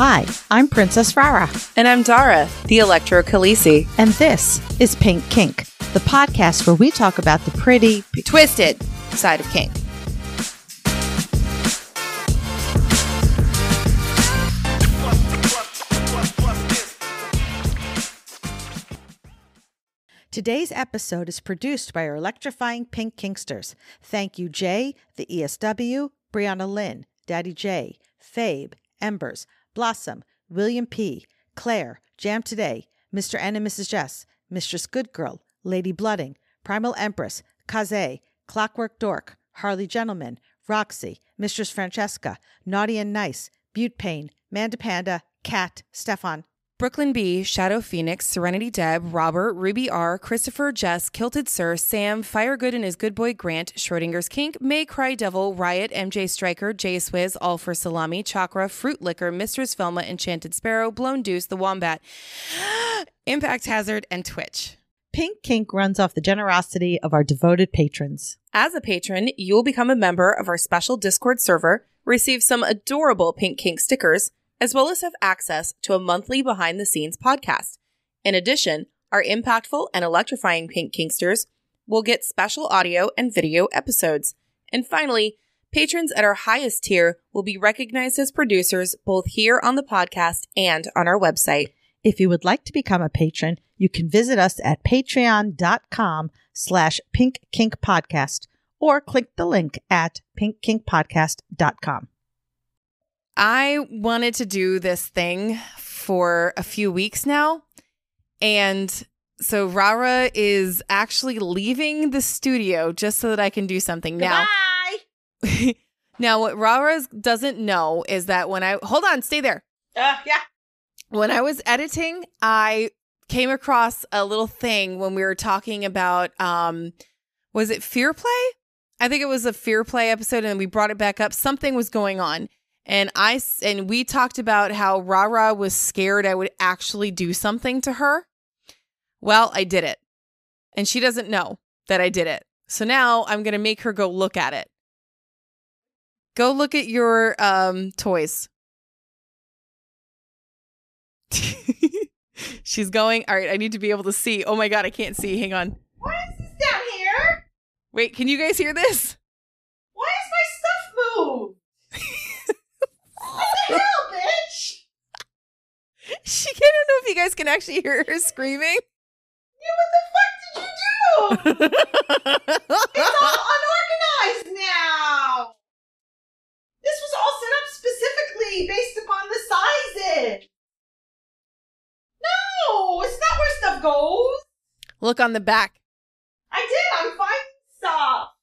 Hi, I'm Princess Rara, And I'm Dara, the Electro Khaleesi. and this is Pink Kink, the podcast where we talk about the pretty, Twisted side of kink. Today's episode is produced by our electrifying Pink Kinksters. Thank you, Jay, the ESW, Brianna Lynn, Daddy J, Fabe, Embers, Blossom, William P, Claire, Jam Today, Mr. N and Mrs. Jess, Mistress Good Girl, Lady Blooding, Primal Empress, Kaze, Clockwork Dork, Harley Gentleman, Roxy, Mistress Francesca, Naughty and Nice, Butte Pain, Manda Panda, Cat, Stefan, Brooklyn B, Shadow Phoenix, Serenity Deb, Robert, Ruby R, Christopher, Jess, Kilted Sir, Sam, Firegood and his good boy Grant, Schrodinger's Kink, May Cry Devil, Riot, MJ Striker, J Swizz, All for Salami, Chakra, Fruit Liquor, Mistress Velma, Enchanted Sparrow, Blown Deuce, The Wombat, Impact Hazard, and Twitch. Pink Kink runs off the generosity of our devoted patrons. As a patron, you will become a member of our special Discord server, receive some adorable Pink Kink stickers, as well as have access to a monthly behind the scenes podcast. In addition, our impactful and electrifying Pink Kinksters will get special audio and video episodes. And finally, patrons at our highest tier will be recognized as producers both here on the podcast and on our website. If you would like to become a patron, you can visit us at patreon.com slash pinkkinkpodcast or click the link at pinkkinkpodcast.com. I wanted to do this thing for a few weeks now. And so Rara is actually leaving the studio just so that I can do something now. now, what Rara doesn't know is that when I hold on, stay there. Uh, yeah. When I was editing, I came across a little thing when we were talking about um was it fear play? I think it was a fear play episode and we brought it back up. Something was going on. And I and we talked about how Rara was scared I would actually do something to her. Well, I did it. And she doesn't know that I did it. So now I'm going to make her go look at it. Go look at your um toys. She's going. All right, I need to be able to see. Oh my god, I can't see. Hang on. Why is this down here? Wait, can you guys hear this? Why is my stuff moved? what the hell, bitch? She I don't know if you guys can actually hear her screaming. Yeah, what the fuck did you do? It's all unorganized now. This was all set up specifically based upon the sizes. No, it's not where stuff goes. Look on the back. I did. I'm finding stuff,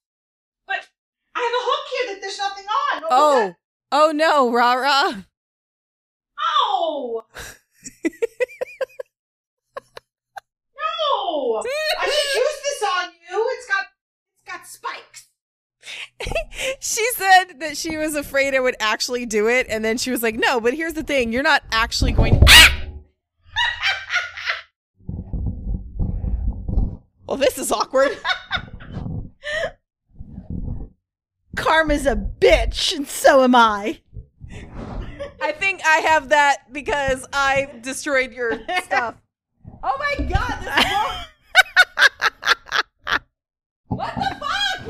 but I have a hook here that there's nothing on. What Oh, oh no, Rara. Oh. no, I should use this on you. It's got it's got spikes. She said that she was afraid I would actually do it, and then she was like, "No, but here's the thing: you're not actually going." well, this is awkward. Karma's a bitch, and so am I. I think I have that because I destroyed your stuff. Oh my god, this is What the fuck?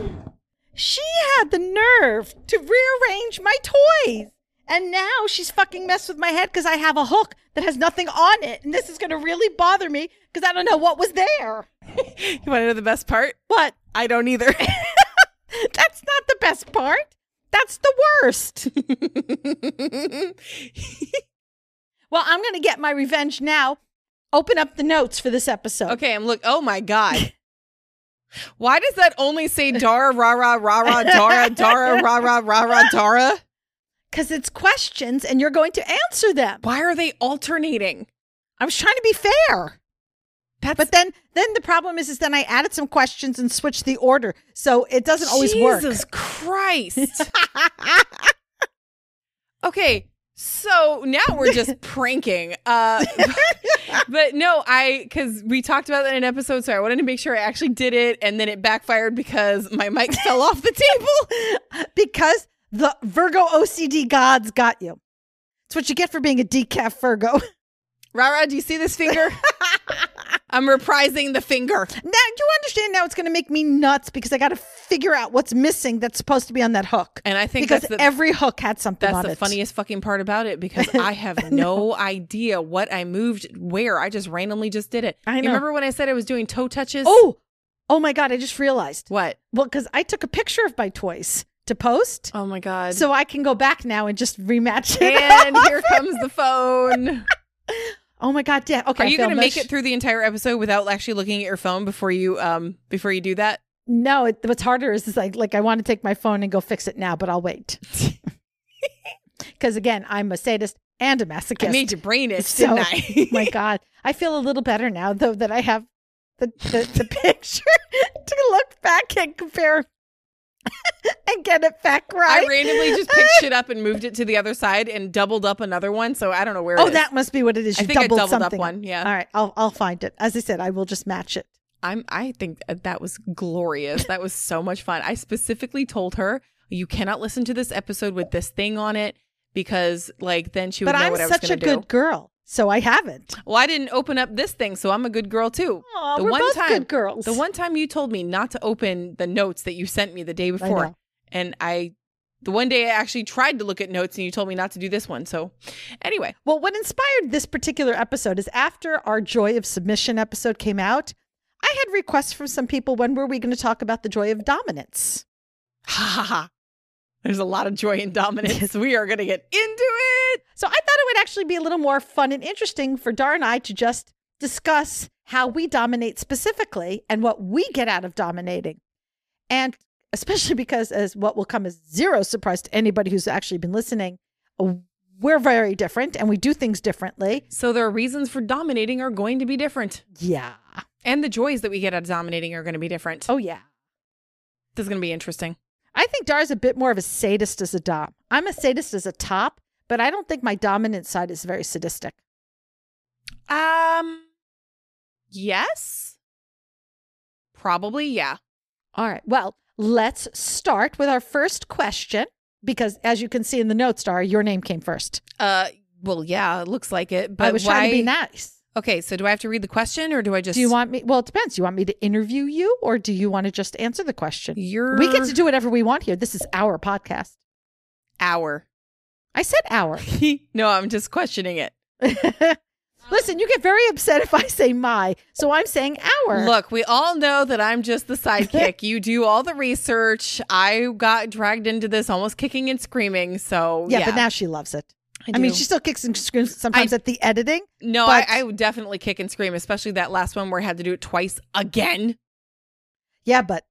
She had the nerve to rearrange my toys. And now she's fucking messed with my head because I have a hook that has nothing on it. And this is going to really bother me because I don't know what was there. You want to know the best part? What? I don't either. That's not the best part. That's the worst. Well, I'm going to get my revenge now. Open up the notes for this episode. okay, I'm look. Oh my god. Why does that only say Dara Rara Rara Dara Dara Rara Rara Dara? Because it's questions and you're going to answer them. Why are they alternating? I was trying to be fair. That's But then then the problem is is then I added some questions and switched the order. So it doesn't always work. Jesus Christ. okay, so now we're just pranking. Uh but no, I cuz we talked about that in an episode so I wanted to make sure I actually did it and then it backfired because my mic fell off the table. because the Virgo OCD gods got you. It's what you get for being a decaf Virgo. Rara, do you see this finger? I'm reprising the finger. Now you understand. Now it's going to make me nuts because I got to figure out what's missing that's supposed to be on that hook. And I think because that's the, every hook had something that's the it. funniest fucking part about it because I have no idea what I moved where. I just randomly just did it. I You remember when I said I was doing toe touches? Oh, oh my god! I just realized. What? Well, because I took a picture of my toys to post, Oh my god. so I can go back now and just rematch it. and here comes the phone. oh my god! Yeah. Okay. Are you going to make it through the entire episode without actually looking at your phone before you um before you do that? No. It, what's harder is, is like like I want to take my phone and go fix it now, but I'll wait. Because again, I'm a sadist and a masochist. I made your brain itch, So- didn't I? my god i feel a little better now though that i have the the, the picture to look back and compare and get it back right I randomly just picked shit up and moved it to the other side and doubled up another one. So I don't know where. oh it is. that must be what it is I you think I doubled doubled something up one. Yeah, all right i'll i'll find it as i said i will just match it I'm. I think that was glorious. That was so much fun. I specifically told her you cannot listen to this episode with this thing on it because, like, then she would but know i'm what I was such a going to do. good girl so i haven't Well, I didn't open up this thing, so I'm a good girl too. oh The we're one both time- good girls The one time you told me not to open the notes that you sent me the day before, know. and I, the one day I actually tried to look at notes, and you told me not to do this one. So, anyway, Well, what inspired this particular episode is after our Joy of Submission episode came out, I had requests from some people when were we going to talk about the joy of dominance? ha ha ha. There's a lot of joy in dominance. we are going to get into it. So I thought it would actually be a little more fun and interesting for Dar and I to just discuss how we dominate specifically and what we get out of dominating. And especially because, as what will come as zero surprise to anybody who's actually been listening, uh, we're very different and we do things differently. So, their reasons for dominating are going to be different, Yeah. and the joys that we get out of dominating are going to be different. Oh, yeah. This is going to be interesting. I think Dar's a bit more of a sadist as a dom. I'm a sadist as a top, but I don't think my dominant side is very sadistic. Um, yes, probably, yeah. All right. Well, let's start with our first question because, as you can see in the notes, Dar, your name came first. Uh, well, yeah, it looks like it. But I was why? trying to be nice. Okay, so do I have to read the question, or do I just? Do you want me? Well, it depends. You want me to interview you, or do you want to just answer the question? You're We get to do whatever we want here. This is our podcast. our. I said our. no, I'm just questioning it. Listen, you get very upset if I say my, so I'm saying our. Look, we all know that I'm just the sidekick. you do all the research. I got dragged into this almost kicking and screaming. So yeah, yeah, but now she loves it. I, I, mean, she still kicks and screams sometimes at the editing. no, but- I, I would definitely kick and scream, especially that last one where I had to do it twice again. Yeah, but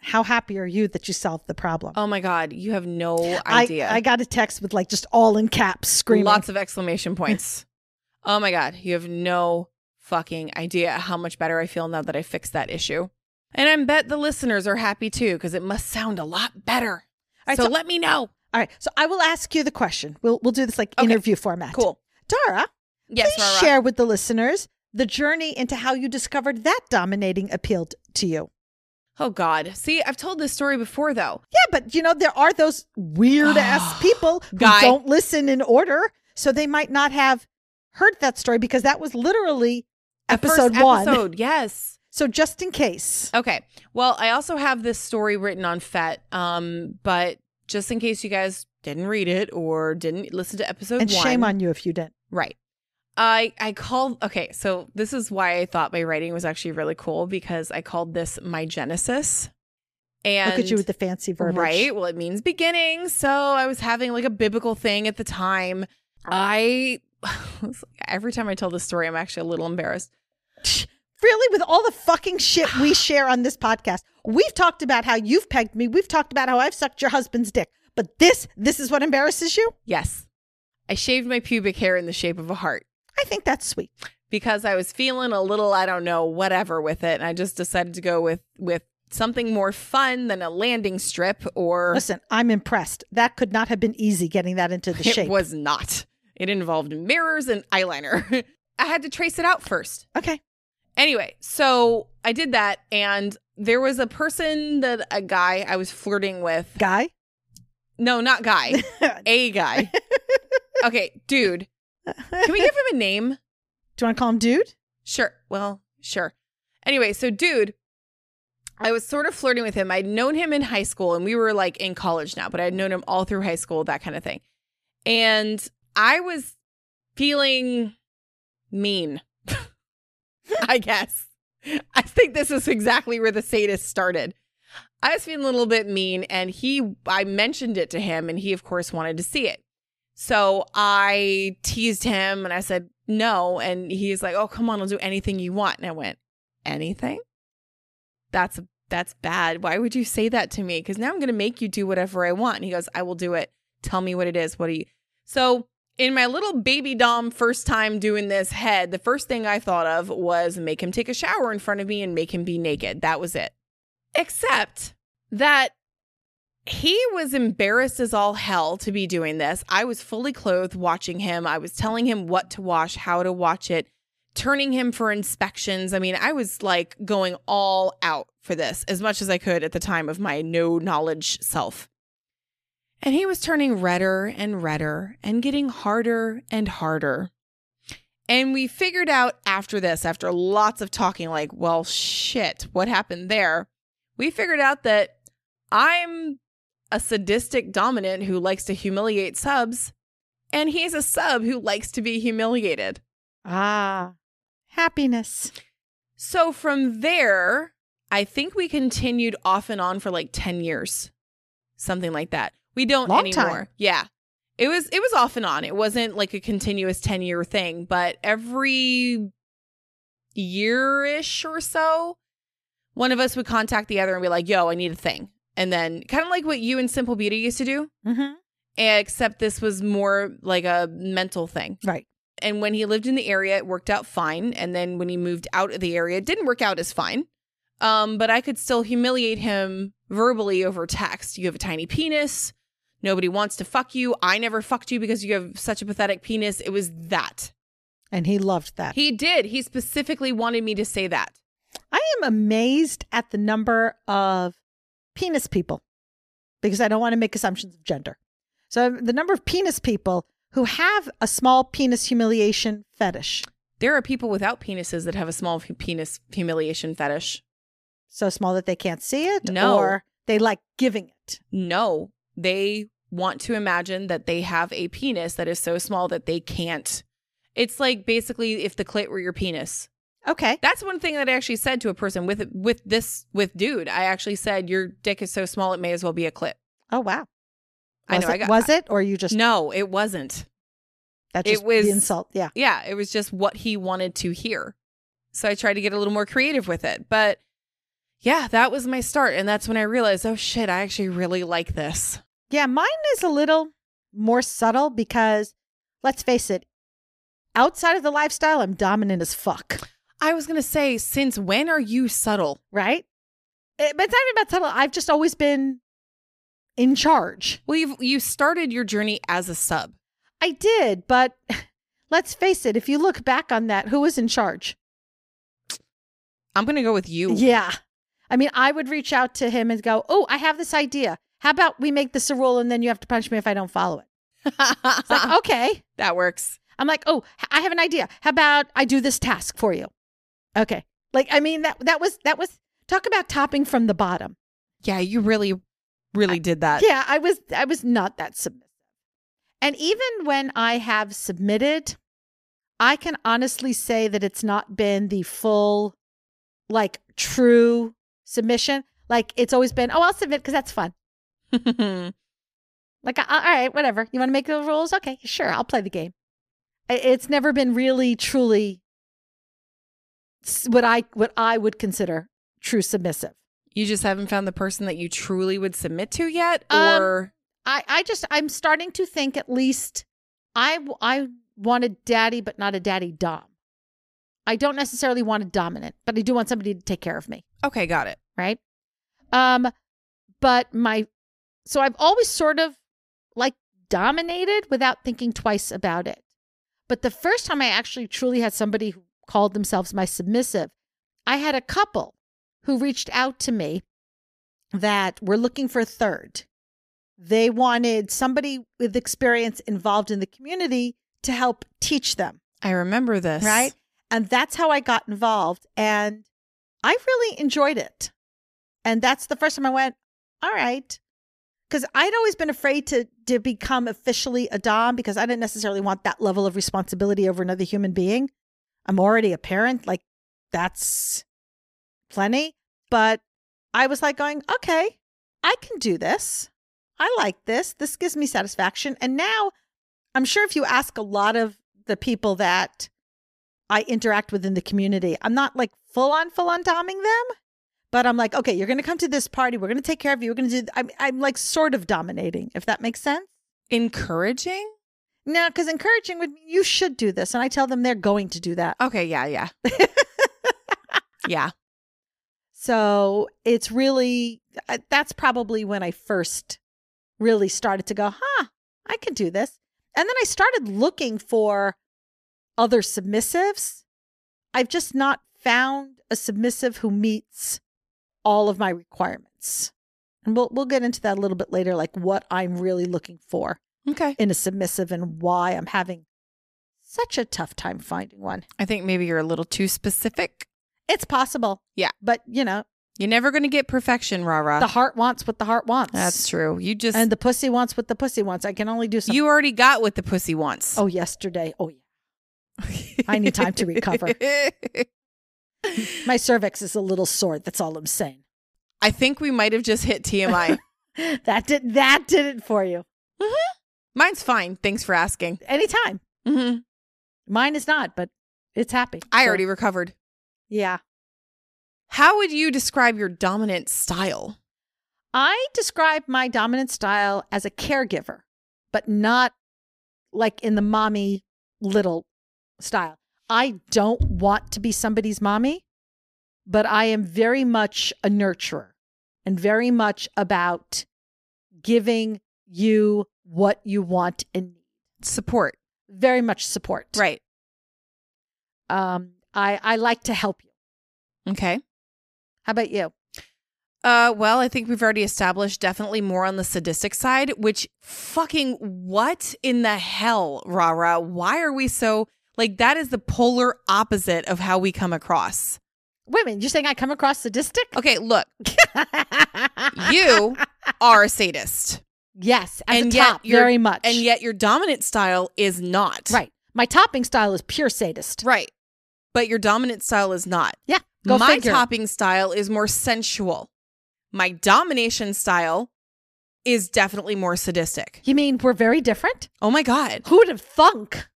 how happy are you that you solved the problem? Oh my god, you have no I, idea. I got a text with like just all in caps screaming. Lots of exclamation points. oh my god, you have no fucking idea how much better I feel now that I fixed that issue. And I bet the listeners are happy too because it must sound a lot better. right, so, so- let me know. All right, so I will ask you the question. We'll we'll do this like Okay. interview format. Cool. Dara, Yes, please Rara. share with the listeners the journey into how you discovered that dominating appealed to you. Oh God. See, I've told this story before though. Yeah, but you know there are those weird ass people who Guy. don't listen in order, so they might not have heard that story because that was literally The episode one. Episode, yes. So just in case. Okay. Well, I also have this story written on FET, um, but just in case you guys didn't read it or didn't listen to episode And one. shame on you if you didn't. Right. I I called okay, so this is why I thought my writing was actually really cool because I called this my genesis. And Look at you with the fancy verbiage. Right. Well, it means beginning. So I was having like a biblical thing at the time. I every time I tell this story, I'm actually a little embarrassed. Really, with all the fucking shit we share on this podcast, we've talked about how you've pegged me. We've talked about how I've sucked your husband's dick. But this, this is what embarrasses you? Yes. I shaved my pubic hair in the shape of a heart I think that's sweet. because I was feeling a little, I don't know, whatever with it. And I just decided to go with with something more fun than a landing strip or Listen, I'm impressed. That could not have been easy getting that into the it shape. was not. It involved mirrors and eyeliner. I had to trace it out first. okay. Anyway, so I did that and there was a person that a guy I was flirting with. Guy? No, not guy. a guy. Okay, dude. Can we give him a name? Do you want to call him dude? Sure. Well, sure. Anyway, so dude, I was sort of flirting with him. I'd known him in high school and we were like in college now, but I'd known him all through high school, that kind of thing. And I was feeling mean, I guess. I think this is exactly where the sadist started. I was feeling a little bit mean and he, I mentioned it to him and he, of course, wanted to see it. So I teased him and I said, no. And he's like, oh, come on, I'll do anything you want. And I went, anything? That's that's bad. Why would you say that to me? Because now I'm going to make you do whatever I want. And he goes, I will do it. Tell me what it is. What do you? So in my little baby dom first time doing this head, the first thing I thought of was make him take a shower in front of me and make him be naked. That was it. Except that he was embarrassed as all hell to be doing this. I was fully clothed watching him. I was telling him what to wash, how to watch it, turning him for inspections. I mean, I was like going all out for this as much as I could at the time of my no knowledge self. And he was turning redder and redder and getting harder and harder. And we figured out after this, after lots of talking, like, well, shit, what happened there? We figured out that I'm a sadistic dominant who likes to humiliate subs, and he's a sub who likes to be humiliated. Ah, happiness. So from there, I think we continued off and on for like 10 years. Something like that. We don't Long anymore. time. Yeah. It was it was off and on. It wasn't like a continuous 10 year thing, but every year-ish or so, one of us would contact the other and be like, "Yo, I need a thing." And then kind of like what you and Simple Beauty used to do, Mm-hmm. except this was more like a mental thing. Right. And when he lived in the area, it worked out fine. And then when he moved out of the area, it didn't work out as fine. Um, but I could still humiliate him verbally over text. You have a tiny penis. Nobody wants to fuck you. I never fucked you because you have such a pathetic penis. It was that. And he loved that. He did. He specifically wanted me to say that. I am amazed at the number of penis people because I don't want to make assumptions of gender. So the number of penis people who have a small penis humiliation fetish. There are people without penises that have a small penis humiliation fetish. So small that they can't see it No. or they like giving it. No, they want to imagine that they have a penis that is so small that they can't. It's like basically if the clit were your penis. Okay. That's one thing that I actually said to a person with with this with dude. I actually said your dick is so small it may as well be a clit. Oh wow. I know. it, I got was it or you just no. It wasn't. that it just was- the insult? Yeah. Yeah, it was just what he wanted to hear. So I tried to get a little more creative with it, but yeah, that was my start, and that's when I realized, oh shit, I actually really like this. Yeah, mine is a little more subtle because let's face it, outside of the lifestyle, I'm dominant as fuck. I was gonna say, since when are you subtle? Right? Eh, But it's not even about subtle. I've just always been in charge. Well, you you started your journey as a sub. I did, but let's face it, if you look back on that, who was in charge? I'm gonna go with you. Yeah. I mean, I would reach out to him and go, Oh, I have this idea. How about we make this a rule and then you have to punch me if I don't follow it? It's like, okay. that works. I'm like, oh, I have an idea. How about I do this task for you? Okay. Like, I mean, that that was that was talk about topping from the bottom. Yeah, you really, really did that. Yeah, I was I was not that submissive. And even when I have submitted, I can honestly say that it's not been the full, like true submission. Like it's always been, oh, I'll submit because that's fun. Like, all right, whatever. You want to make the rules? Okay, sure, I'll play the game. It's never been really, truly what I what I would consider true submissive. you just haven't found the person that you truly would submit to yet, Um, or I I just I'm starting to think at least I want a daddy, but not a daddy dom. I don't necessarily want a dominant, but I do want somebody to take care of me. okay, got it. right? Um, but my so I've always sort of like dominated without thinking twice about it. But the first time I actually truly had somebody who called themselves my submissive, I had a couple who reached out to me that were looking for a third. they wanted somebody with experience involved in the community to help teach them, I remember this. right? And that's how I got involved. And I really enjoyed it. And that's the first time I went, all right. Because I'd always been afraid to to become officially a Dom because I didn't necessarily want that level of responsibility over another human being. I'm already a parent, like that's plenty. But I was like going, okay, I can do this. I like this. This gives me satisfaction. And now I'm sure if you ask a lot of the people that I interact with in the community, I'm not like full on, full on doming them, but I'm like, okay, you're going to come to this party. We're going to take care of you. We're going to do, I'm, I'm like sort of dominating, if that makes sense. Encouraging? No, because encouraging would mean you should do this. And I tell them they're going to do that. Okay, yeah, yeah. yeah. So it's really, uh, that's probably when I first really started to go, huh, I can do this. And then I started looking for other submissives. I've just not found a submissive who meets all of my requirements. And we'll we'll get into that a little bit later, like what I'm really looking for Okay. in a submissive and why I'm having such a tough time finding one. I think maybe you're a little too specific. It's possible. Yeah. But you know, You're never going to get perfection, Rara. the heart wants what the heart wants. That's true. You just And the pussy wants what the pussy wants. I can only do something. you already got what the pussy wants. oh, yesterday. Oh, yeah. I need time to recover. My cervix is a little sore. That's all I'm saying. I think we might have just hit TMI. That did that did it for you. Mine's fine. Thanks for asking. Anytime. hmm Mine is not, but it's happy. I So, already recovered. Yeah. How would you describe your dominant style? I describe my dominant style as a caregiver, but not like in the mommy little style. I don't want to be somebody's mommy, but I am very much a nurturer and very much about giving you what you want and need. Support. Very much support. Right. Um, I, I like to help you. Okay. How about you? Uh, well, I think we've already established definitely more on the sadistic side, which fucking what in the hell, Rara? Why are we so like that is the polar opposite of how we come across. Women, you're saying I come across sadistic? Okay, look, you are a sadist. yes, And yet very much. And yet your dominant style is not. Right. My topping style is pure sadist. Right. But your dominant style is not. Yeah. Go My figure. topping style is more sensual. My domination style is definitely more sadistic. You mean we're very different? Oh my God. Who'd have thunk?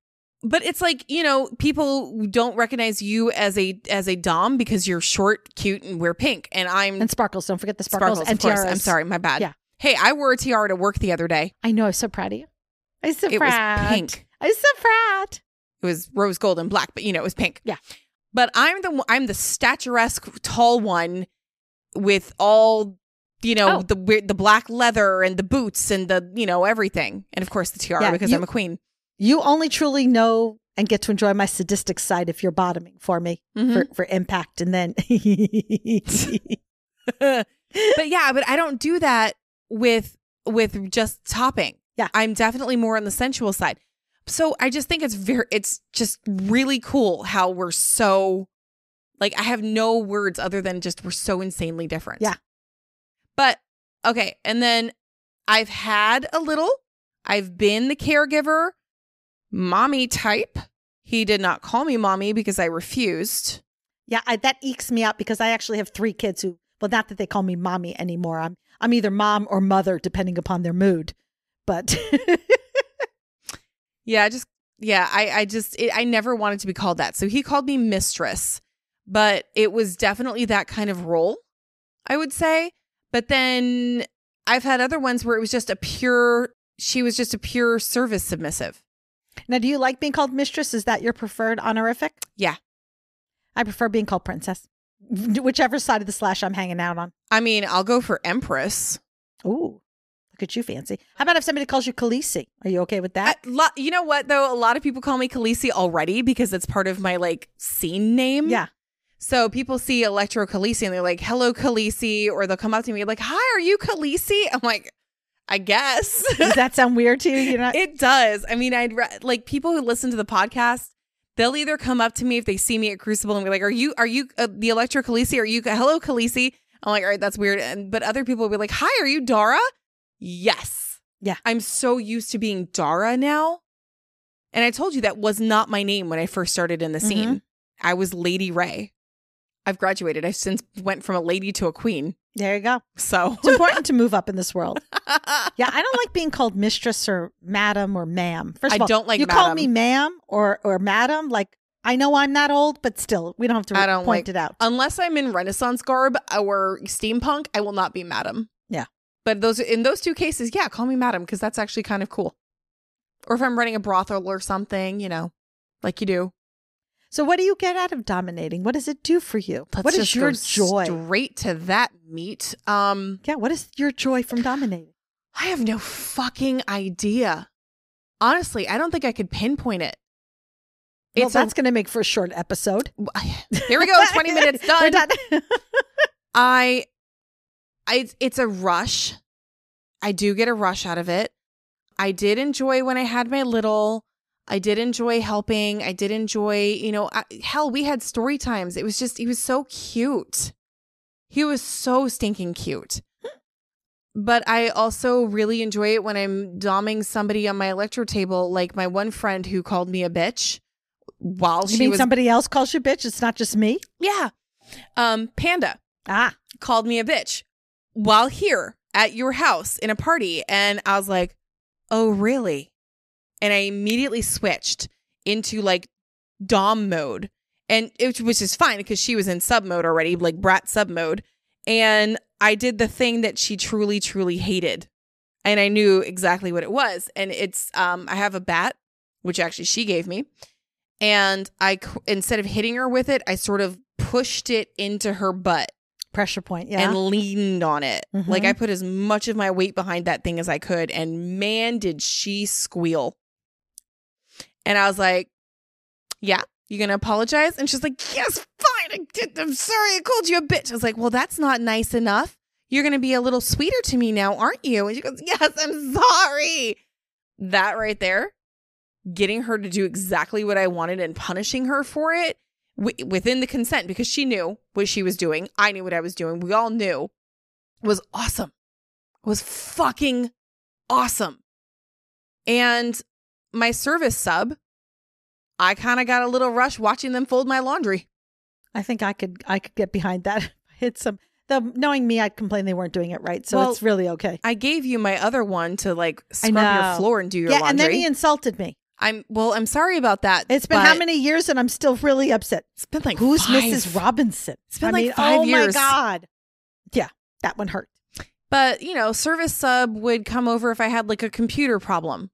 But it's like, you know, people don't recognize you as a as a dom because you're short, cute, and wear pink. And I'm And sparkles. Don't forget the sparkles, sparkles, and tiaras. I'm sorry, my bad. Yeah. Hey, I wore a tiara to work the other day. I know. I'm so proud of you. I'm so It was proud. pink. I'm so proud. It was rose gold and black, but you know, it was pink. Yeah. But I'm the I'm the statuesque tall one with all you know Oh. the weird the black leather and the boots and the you know everything and of course the tiara Yeah, because you- I'm a queen. You only truly know and get to enjoy my sadistic side if you're bottoming for me Mhm. for, for impact. And then but yeah, but I don't do that with with just topping. Yeah. I'm definitely more on the sensual side. So I just think it's very it's just really cool how we're so like I have no words other than just we're so insanely different. Yeah. But okay, and then I've had a little I've been the caregiver mommy type. He did not call me mommy because I refused. yeah, I, that ekes me out because I actually have three kids who, well, not that they call me mommy anymore. I'm, I'm either mom or mother, depending upon their mood. But Yeah, I just yeah, I I just it, I never wanted to be called that. So he called me mistress, but it was definitely that kind of role, I would say. But then I've had other ones where it was just a pure she was just a pure service submissive. Now, do you like being called mistress? Is that your preferred honorific? Yeah. I prefer being called princess, whichever side of the slash I'm hanging out on. I mean, I'll go for empress. Ooh, look at you, fancy. How about if somebody calls you Khaleesi? Are you okay with that? lo- you know what though? A lot of people call me Khaleesi already because it's part of my like scene name. yeah. So people see Electro Khaleesi and they're like, "Hello, Khaleesi," or they'll come up to me like, "Hi, are you Khaleesi?" I'm like, I guess. Does that sound weird to you? You know, it does. I mean, I'd re- like people who listen to the podcast. They'll either come up to me if they see me at Crucible and be like, "Are you are you uh, the Electro Khaleesi? Are you hello Khaleesi?" I'm like, "All right, that's weird." And but other people will be like, "Hi, are you Dara?" Yes. Yeah. I'm so used to being Dara now. And I told you that was not my name when I first started in the scene. Mhm. I was Lady Ray. I've graduated. I've since went from a lady to a queen. There you go. So It's important to move up in this world. Yeah, I don't like being called mistress or madam or ma'am. First of I all, don't like you call me ma'am or or madam. Like I know I'm not old, but still, we don't have to I don't point like- it out. unless I'm in Renaissance garb or steampunk, I will not be madam. Yeah. But those in those two cases, yeah, call me madam because that's actually kind of cool. Or if I'm running a brothel or something, you know, like you do. So, what do you get out of dominating? What does it do for you? Let's what is just your joy? Straight to that meat. Um, yeah, what is your joy from dominating? I have no fucking idea. Honestly, I don't think I could pinpoint it. Well, It's a- that's going to make for a short episode. Here we go. 20 minutes done. We're done. I, I, it's a rush. I do get a rush out of it. I did enjoy when I had my little. I did enjoy helping. I did enjoy, you know, I, hell, we had story times. It was just, he was so cute. He was so stinking cute. But I also really enjoy it when I'm doming somebody on my electro table, like my one friend who called me a bitch while you she mean was. somebody else calls you bitch? It's not just me. yeah. Um, Panda Ah, called me a bitch while here at your house in a party. And I was like, oh, really? And I immediately switched into like Dom mode. And it, was just fine because she was in sub mode already, like brat sub mode. And I did the thing that she truly, truly hated. And I knew exactly what it was. And it's, um, I have a bat, which actually she gave me. And I, instead of hitting her with it, I sort of pushed it into her butt pressure point. Yeah. and leaned on it. Mhm. Like I put as much of my weight behind that thing as I could. And man, did she squeal. And I was like, Yeah, you're gonna apologize? And she's like, Yes, fine. I did. I'm sorry I called you a bitch. I was like, Well, that's not nice enough. You're gonna be a little sweeter to me now, aren't you? And she goes, Yes, I'm sorry. That right there, getting her to do exactly what I wanted and punishing her for it wi- within the consent because she knew what she was doing. I knew what I was doing. We all knew was awesome. Was fucking awesome. And my service sub, I kind of got a little rush watching them fold my laundry. I think I could I could get behind that. Hit some. The knowing me, I'd complain they weren't doing it right. So Well, it's really okay. I gave you my other one to like scrub your floor and do your yeah, laundry. and then he insulted me. I'm well, I'm sorry about that. It's been how many years, and I'm still really upset. It's been like Who's five. Mrs. Robinson? It's been I like mean, five oh years. Oh my god. Yeah, that one hurt. But, you know, service sub would come over if I had like a computer problem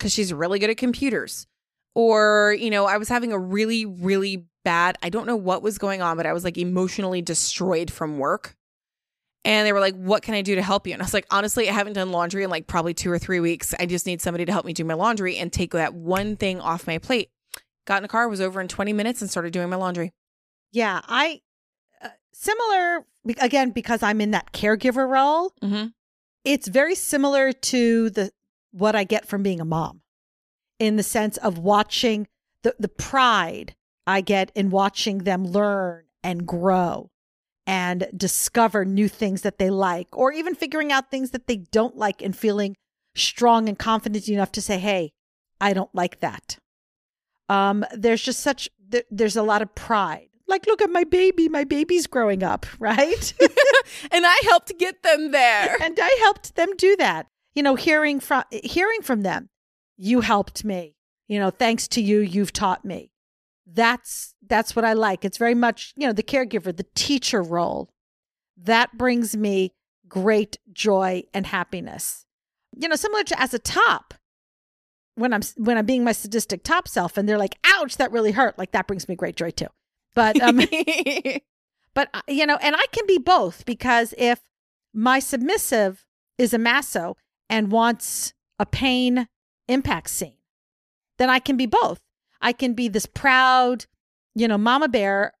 because she's really good at computers. Or, you know, I was having a really, really bad, I don't know what was going on, but I was like emotionally destroyed from work. And they were like, What can I do to help you? And I was like, Honestly, I haven't done laundry in like probably two or three weeks. I just need somebody to help me do my laundry and take that one thing off my plate. Got in a car, was over in 20 minutes and started doing my laundry. Yeah, I uh, similar again because I'm in that caregiver role. Mm-hmm. It's very similar to the what I get from being a mom, in the sense of watching the the pride I get in watching them learn and grow and discover new things that they like, or even figuring out things that they don't like and feeling strong and confident enough to say, "Hey, I don't like that." Um, there's just such th- there's a lot of pride. Like, look at my baby. My baby's growing up, right? And I helped get them there. and I helped them do that. You know, hearing from hearing from them, you helped me. You know, thanks to you, you've taught me. That's that's what I like. It's very much, you know, the caregiver, the teacher role. That brings me great joy and happiness. You know, similar to as a top, when I'm when I'm being my sadistic top self, and they're like, "Ouch, that really hurt." Like that brings me great joy too. But um, but uh, you know, and I can be both because if my submissive is a masso and wants a pain impact scene, then I can be both. I can be this proud, you know, mama bear,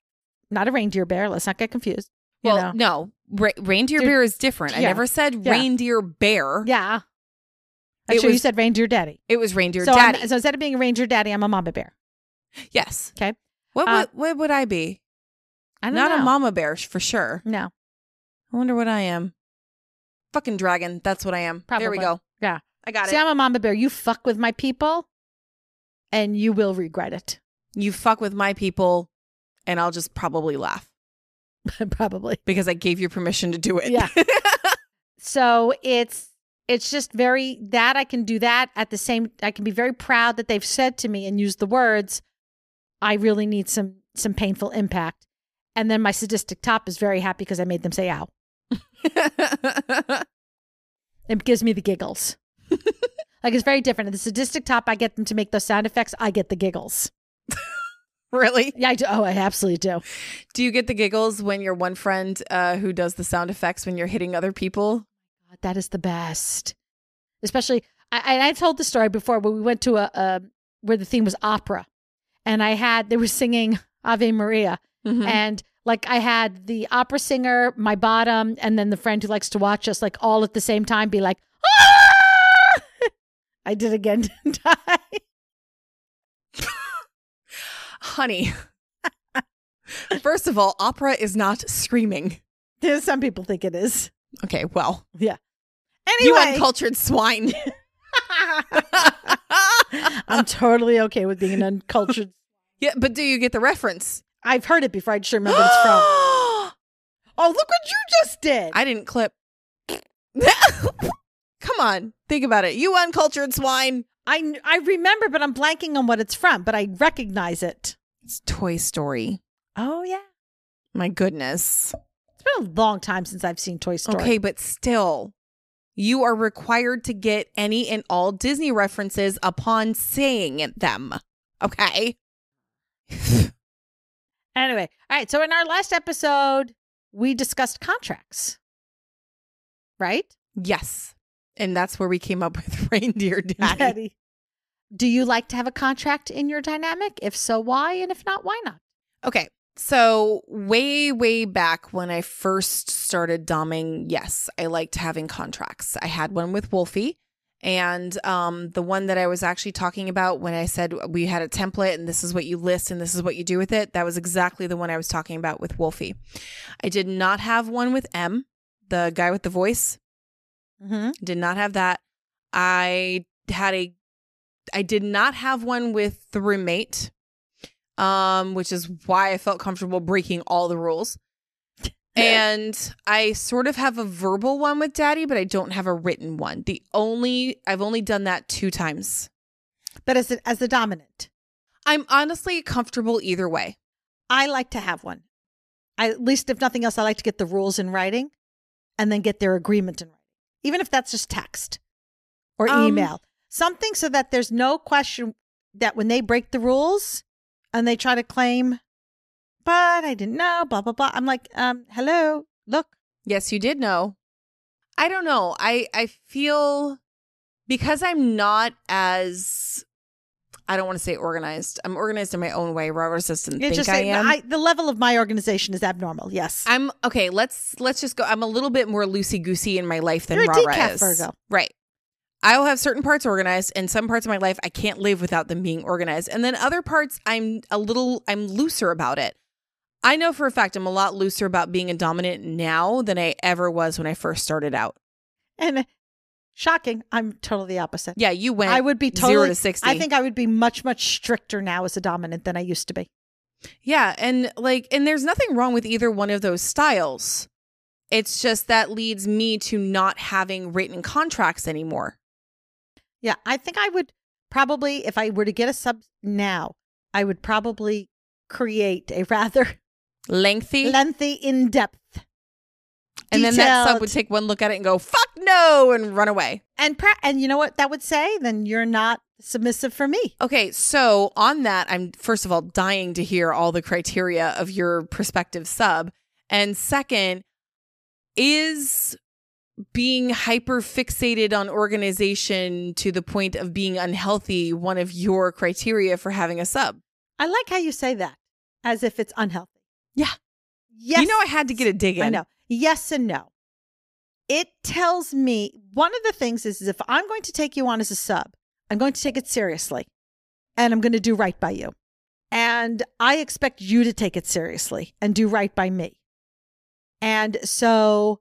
not a reindeer bear. Let's not get confused. You well, know? no, Ra- reindeer They're- bear is different. I never said Yeah. reindeer bear. Yeah. Actually, you said reindeer daddy. It was reindeer so, I'm- daddy. so instead of being a reindeer daddy, I'm a mama bear. yes. Okay. What Uh, would what would I be? I don't Not know. a mama bear for sure. No. I wonder what I am. Fucking dragon. That's what I am. There we go. Yeah. I got See, it. I'm a mama bear. You fuck with my people, and you will regret it. You fuck with my people, and I'll just probably laugh Probably. because I gave you permission to do it. Yeah. So it's it's just very that I can do that at the same. I can be very proud that they've said to me and used the words. I really need some some painful impact, and then my sadistic top is very happy because I made them say "ow." It gives me the giggles. like it's very different. The sadistic top, I get them to make those sound effects. I get the giggles. really? Yeah, I do. Oh, I absolutely do. Do you get the giggles when your one friend uh, who does the sound effects when you're hitting other people? God, that is the best. Especially, I, I I told the story before when we went to a, a where the theme was opera, and I had they were singing Ave Maria, Mhm. and like I had the opera singer, my bottom, and then the friend who likes to watch us like all at the same time be like, ah! I did again, didn't I? Honey, first of all, opera is not screaming. There's some people think it is. Okay, well, Yeah. you Anyway, uncultured swine. I'm totally okay with being an uncultured. yeah, but do you get the reference? I've heard it before. I just remember it's from. Oh, look what you just did. I didn't clip. Come on, think about it. You uncultured swine. I I remember, but I'm blanking on what it's from. But I recognize it. It's Toy Story. Oh yeah, My goodness. it's been a long time since I've seen Toy Story. Okay, but still, you are required to get any and all Disney references upon saying them. Okay. Anyway, all right. So in our last episode, we discussed contracts, right? yes. And that's where we came up with Reindeer Daddy. Daddy. Do you like to have a contract in your dynamic? If so, why? And if not, why not? Okay. So, way, way back when I first started doming, yes, I liked having contracts. I had one with Wolfie. And um, the one that I was actually talking about when I said we had a template and this is what you list and this is what you do with it, that was exactly the one I was talking about with Wolfie. I did not have one with M, the guy with the voice. Mm-hmm. Did not have that. I had a I did not have one with the roommate. Um, which is why I felt comfortable breaking all the rules. And I sort of have a verbal one with daddy, but I don't have a written one. The only I've only done that two times. But as a, as the dominant, I'm honestly comfortable either way. I like to have one. I, at least, if nothing else, I like to get the rules in writing, and then get their agreement in writing, even if that's just text or Um, email, something so that there's no question that when they break the rules and they try to claim, but I didn't know, blah blah blah. I'm like, um, hello, look, Yes, you did know. I don't know. I I feel because I'm not as I don't want to say organized. I'm organized in my own way. Robert doesn't think I am. the level of my organization is abnormal. Yes, I'm okay. Let's let's just go. I'm a little bit more loosey goosey in my life than You're Rara is. Virgo. Right. I will have certain parts organized, and some parts of my life I can't live without them being organized. And then other parts I'm a little I'm looser about it. I know for a fact I'm a lot looser about being a dominant now than I ever was when I first started out. and uh, shocking, I'm totally the opposite. Yeah, you went. I would be totally zero to sixty. I think I would be much much stricter now as a dominant than I used to be. Yeah, and like and there's nothing wrong with either one of those styles. It's just that leads me to not having written contracts anymore. Yeah, I think I would probably, if I were to get a sub now, I would probably create a rather Lengthy. lengthy, in depth, and then that sub would take one look at it and go, fuck no, and run away. and pra- and you know what that would say? Then you're not submissive for me. Okay, so on that, I'm first of all dying to hear all the criteria of your prospective sub. And second, is being hyper fixated on organization to the point of being unhealthy one of your criteria for having a sub? I like how you say that, as if it's unhealthy. Yeah. Yes. You know, I had to get a dig in. I know. Yes and no. It tells me one of the things is, is if I'm going to take you on as a sub, I'm going to take it seriously and I'm going to do right by you. And I expect you to take it seriously and do right by me. And so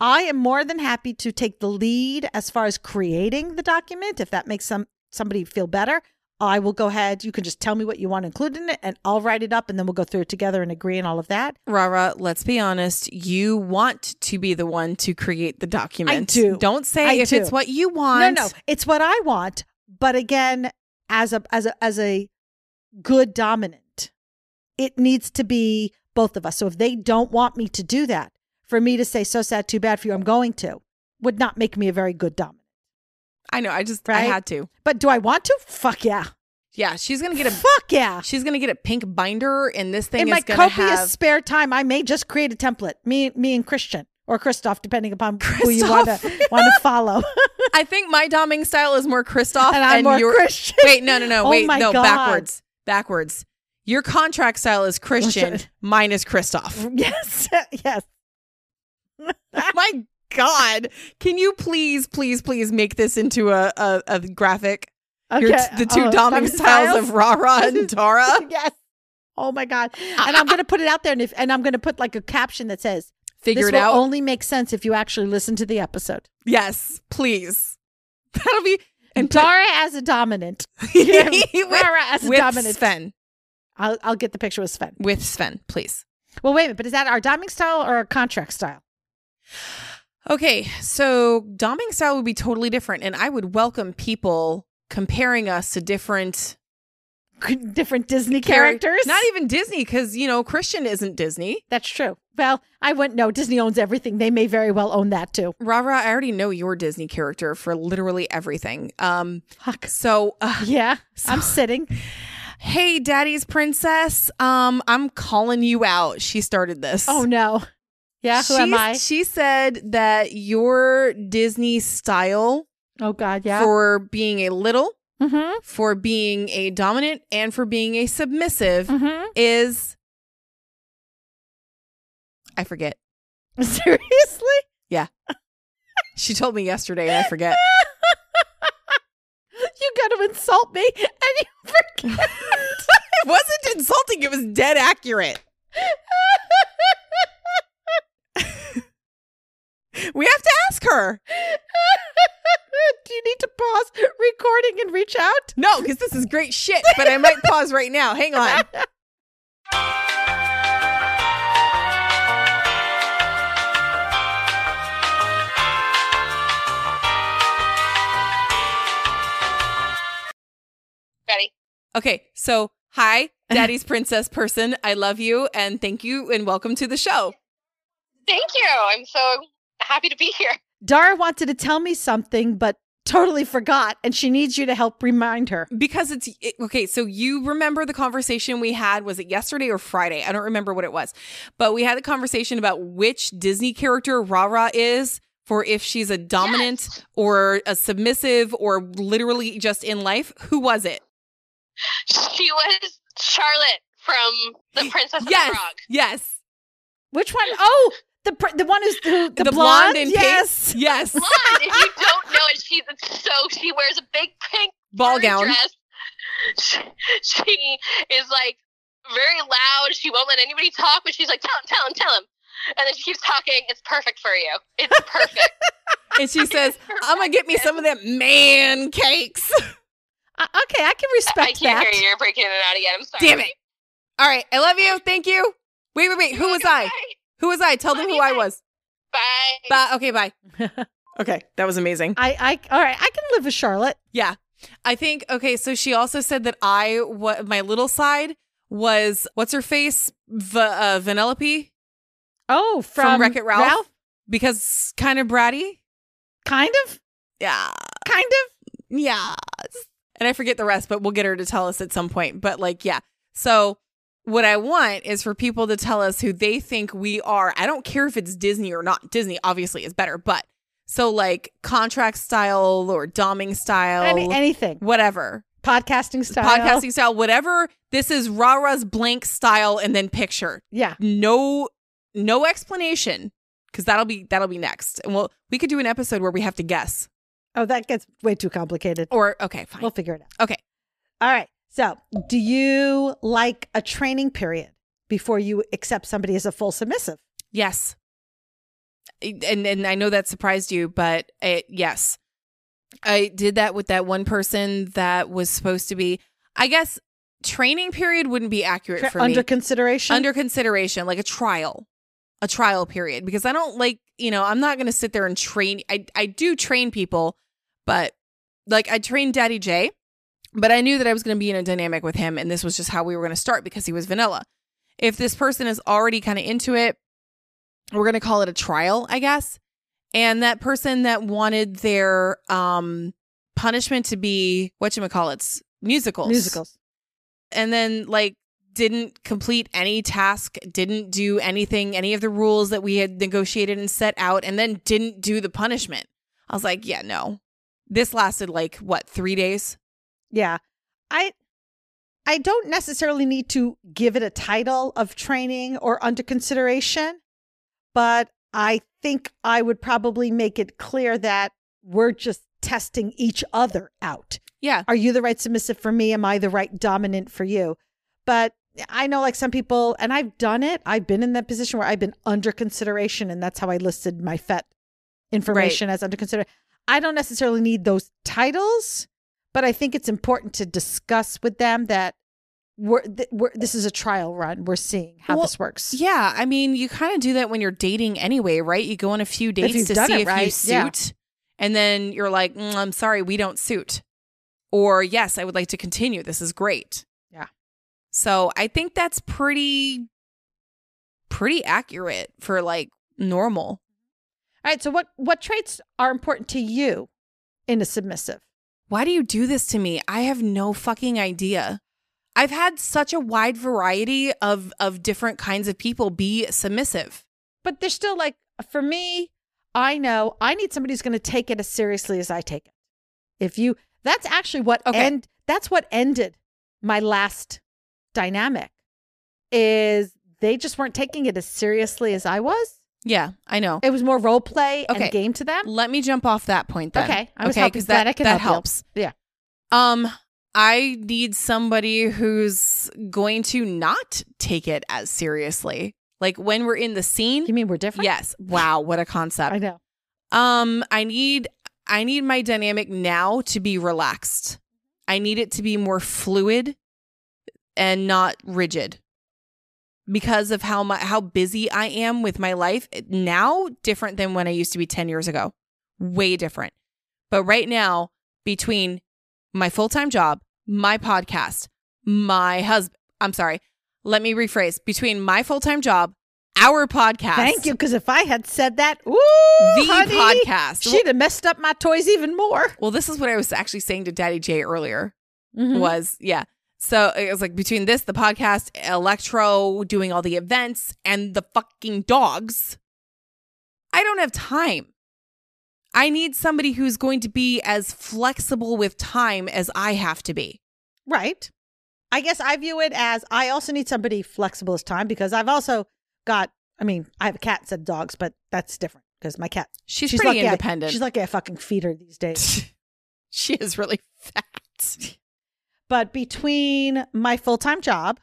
I am more than happy to take the lead as far as creating the document. If that makes some somebody feel better, I will go ahead. You can just tell me what you want included in it and I'll write it up and then we'll go through it together and agree and all of that. Rara, let's be honest. You want to be the one to create the document. I do. Don't say I if do. it's what you want. No, no, it's what I want. But again, as a as a as a good dominant, it needs to be both of us. So if they don't want me to do that, for me to say so sad, too bad for you, I'm going to, would not make me a very good dominant. I know. I just I had to. But do I want to? Fuck yeah. Yeah, she's gonna get a Fuck yeah. she's gonna get a pink binder, and this thing In is my gonna copious have spare time, I may just create a template. Me, me and Christian or Christoph, depending upon who you want to want to follow. I think my doming style is more Christoph, and I'm more your Christian. wait, no, no, no, Oh wait, my no, God. backwards, backwards. Your contract style is Christian, Christian. mine is Christoph. Yes, yes. my God, can you please, please, please make this into a a, a graphic? Your, Okay. the two uh-huh. Oh, doming doming styles, styles? of Rara and Tara. yes. Oh my god! Ah, and ah, I'm gonna ah. put it out there, and if and I'm gonna put like a caption that says, Figure "This it will out. only makes sense if you actually listen to the episode." yes, please. That'll be And Tara Dara as a dominant, with, Rara as a with dominant. Sven. I'll I'll get the picture with Sven. With Sven, please. Well, wait a minute, but is that our doming style or our contract style? Okay, so doming style would be totally different, and I would welcome people comparing us to different Different Disney characters. Not even Disney, because you know Christian isn't Disney. That's true. Well, I wouldn't know. Disney owns everything. They may very well own that too. Rara, I already know your Disney character for literally everything. Um, Fuck. so uh, Yeah, So- I'm sitting. hey, Daddy's princess, um, I'm calling you out. She started this. Oh no. Yeah, who am I? She said that your Disney style Oh God, yeah. for being a little, mm-hmm. for being a dominant, and for being a submissive Mm-hmm. is I forget. Seriously? Yeah. she told me yesterday and I forget. you got to insult me, and you forget. it wasn't insulting, it was dead accurate. We have to ask her. Do you need to pause recording and reach out? No, because this is great shit, but I might pause right now. Hang on. Ready? Okay, so hi, Daddy's princess person. I love you and thank you and welcome to the show. Thank you. I'm so happy to be here. Dara wanted to tell me something, but totally forgot, and she needs you to help remind her. Because it's it, okay, so you remember the conversation we had was it yesterday or Friday? I don't remember what it was. But we had a conversation about which Disney character Rara is for if she's a dominant Yes. or a submissive or literally just in life. Who was it? She was Charlotte from The Princess and yes. the Frog. Yes. Which one? Oh, the pr- the one who's who, the, The, blonde. blonde and yes. pink. Yes. Blonde. if you don't know it, she's so she wears a big pink Ball gown. dress. She, she is like very loud. She won't let anybody talk, but she's like, "Tell him, tell him, tell him." And then she keeps talking. It's perfect for you. It's perfect. And she says, I'm gonna get me some of them man cakes. Uh, okay, I can respect I respect can't that. hear you. You're breaking in and out again. I'm sorry. Damn it. All right. I love you. Thank you. Wait, wait, wait. Who was I? Who was I? Tell them Love who you, I was. Bye. Bye. Okay, bye. Okay, that was amazing. I, I, all right, I can live with Charlotte. Yeah. I think okay, so she also said that I what my little side was what's her face? V- uh, Vanellope Oh, from, from, Wreck It Ralph? because kind of bratty. Kind of, Yeah. kind of. Yeah. And I forget the rest, but we'll get her to tell us at some point. But like, yeah. So what I want is for people to tell us who they think we are. I don't care if it's Disney or not. Disney obviously is better, but so like contract style or doming style, Any, anything. whatever. Podcasting style. Podcasting style, whatever. This is Rara's blank style and then picture. Yeah. No no explanation because that'll be that'll be next. And we'll we could do an episode where we have to guess. Oh, that gets way too complicated. Or okay, fine. We'll figure it out. Okay. All right. So, do you like a training period before you accept somebody as a full submissive? Yes. And and I know that surprised you, but it, yes. I did that with that one person that was supposed to be I guess training period wouldn't be accurate Tra- for under me. consideration? Under consideration, like a trial. A trial period because I don't like, you know, I'm not going to sit there and train I I do train people, but like I trained Daddy J, but I knew that I was going to be in a dynamic with him and this was just how we were going to start because he was vanilla. If this person is already kind of into it, we're going to call it a trial, I guess. And that person that wanted their um punishment to be what you call it's musicals. musicals. And then like didn't complete any task, didn't do anything, any of the rules that we had negotiated and set out, and then didn't do the punishment. I was like, yeah, no. This lasted like what, three days? Yeah. I I don't necessarily need to give it a title of training or under consideration, but I think I would probably make it clear that we're just testing each other out. Yeah. Are you the right submissive for me? Am I the right dominant for you? But I know like some people, and I've done it. I've been in that position where I've been under consideration, and that's how I listed my FET information as under consideration. I don't necessarily need those titles, but I think it's important to discuss with them that we're, th- we're this is a trial run. We're seeing how Well, this works. Yeah, I mean, you kind of do that when you're dating anyway, right? You go on a few dates to see it if you suit, yeah. and then you're like, "Mm, "I'm sorry, we don't suit," or "Yes, I would like to continue. This is great." Yeah. So I think that's pretty, pretty accurate for like normal. All right. So what what traits are important to you in a submissive? Why do you do this to me? I have no fucking idea. I've had such a wide variety of of different kinds of people be submissive. But they're still like for me, I know I need somebody who's going to take it as seriously as I take it. If you, that's actually what Okay. end. That's what ended my last dynamic. Is they just weren't taking it as seriously as I was. Yeah, I know. It was more role play Okay. and game to them. Let me jump off that point then. Okay, I was okay, helping- that can that help you. helps. Yeah. Um, I need somebody who's going to not take it as seriously. Like when we're in the scene. You mean we're different? Yes. Wow, what a concept. I know. Um, I need I need my dynamic now to be relaxed. I need it to be more fluid and not rigid. Because of how my how busy I am with my life now, different than when I used to be 10 years ago. Way different. But right now, between my full-time job, my podcast, my husband, I'm sorry, let me rephrase. Between my full-time job, our podcast, Thank you. Because if I had said that, ooh, the honey, podcast. she'd have messed up my toys even more. Well, this is what I was actually saying to Daddy J earlier. Mhm. Was yeah. So it was like between this, the podcast, Electro, doing all the events, and the fucking dogs. I don't have time. I need somebody who's going to be as flexible with time as I have to be. Right. I guess I view it as I also need somebody flexible as time because I've also got, I mean, I have a cat instead of dogs, but that's different because my cat, She's, she's pretty lucky I- independent. she's lucky I fucking feed her these days. she is really fat. but between my full time job,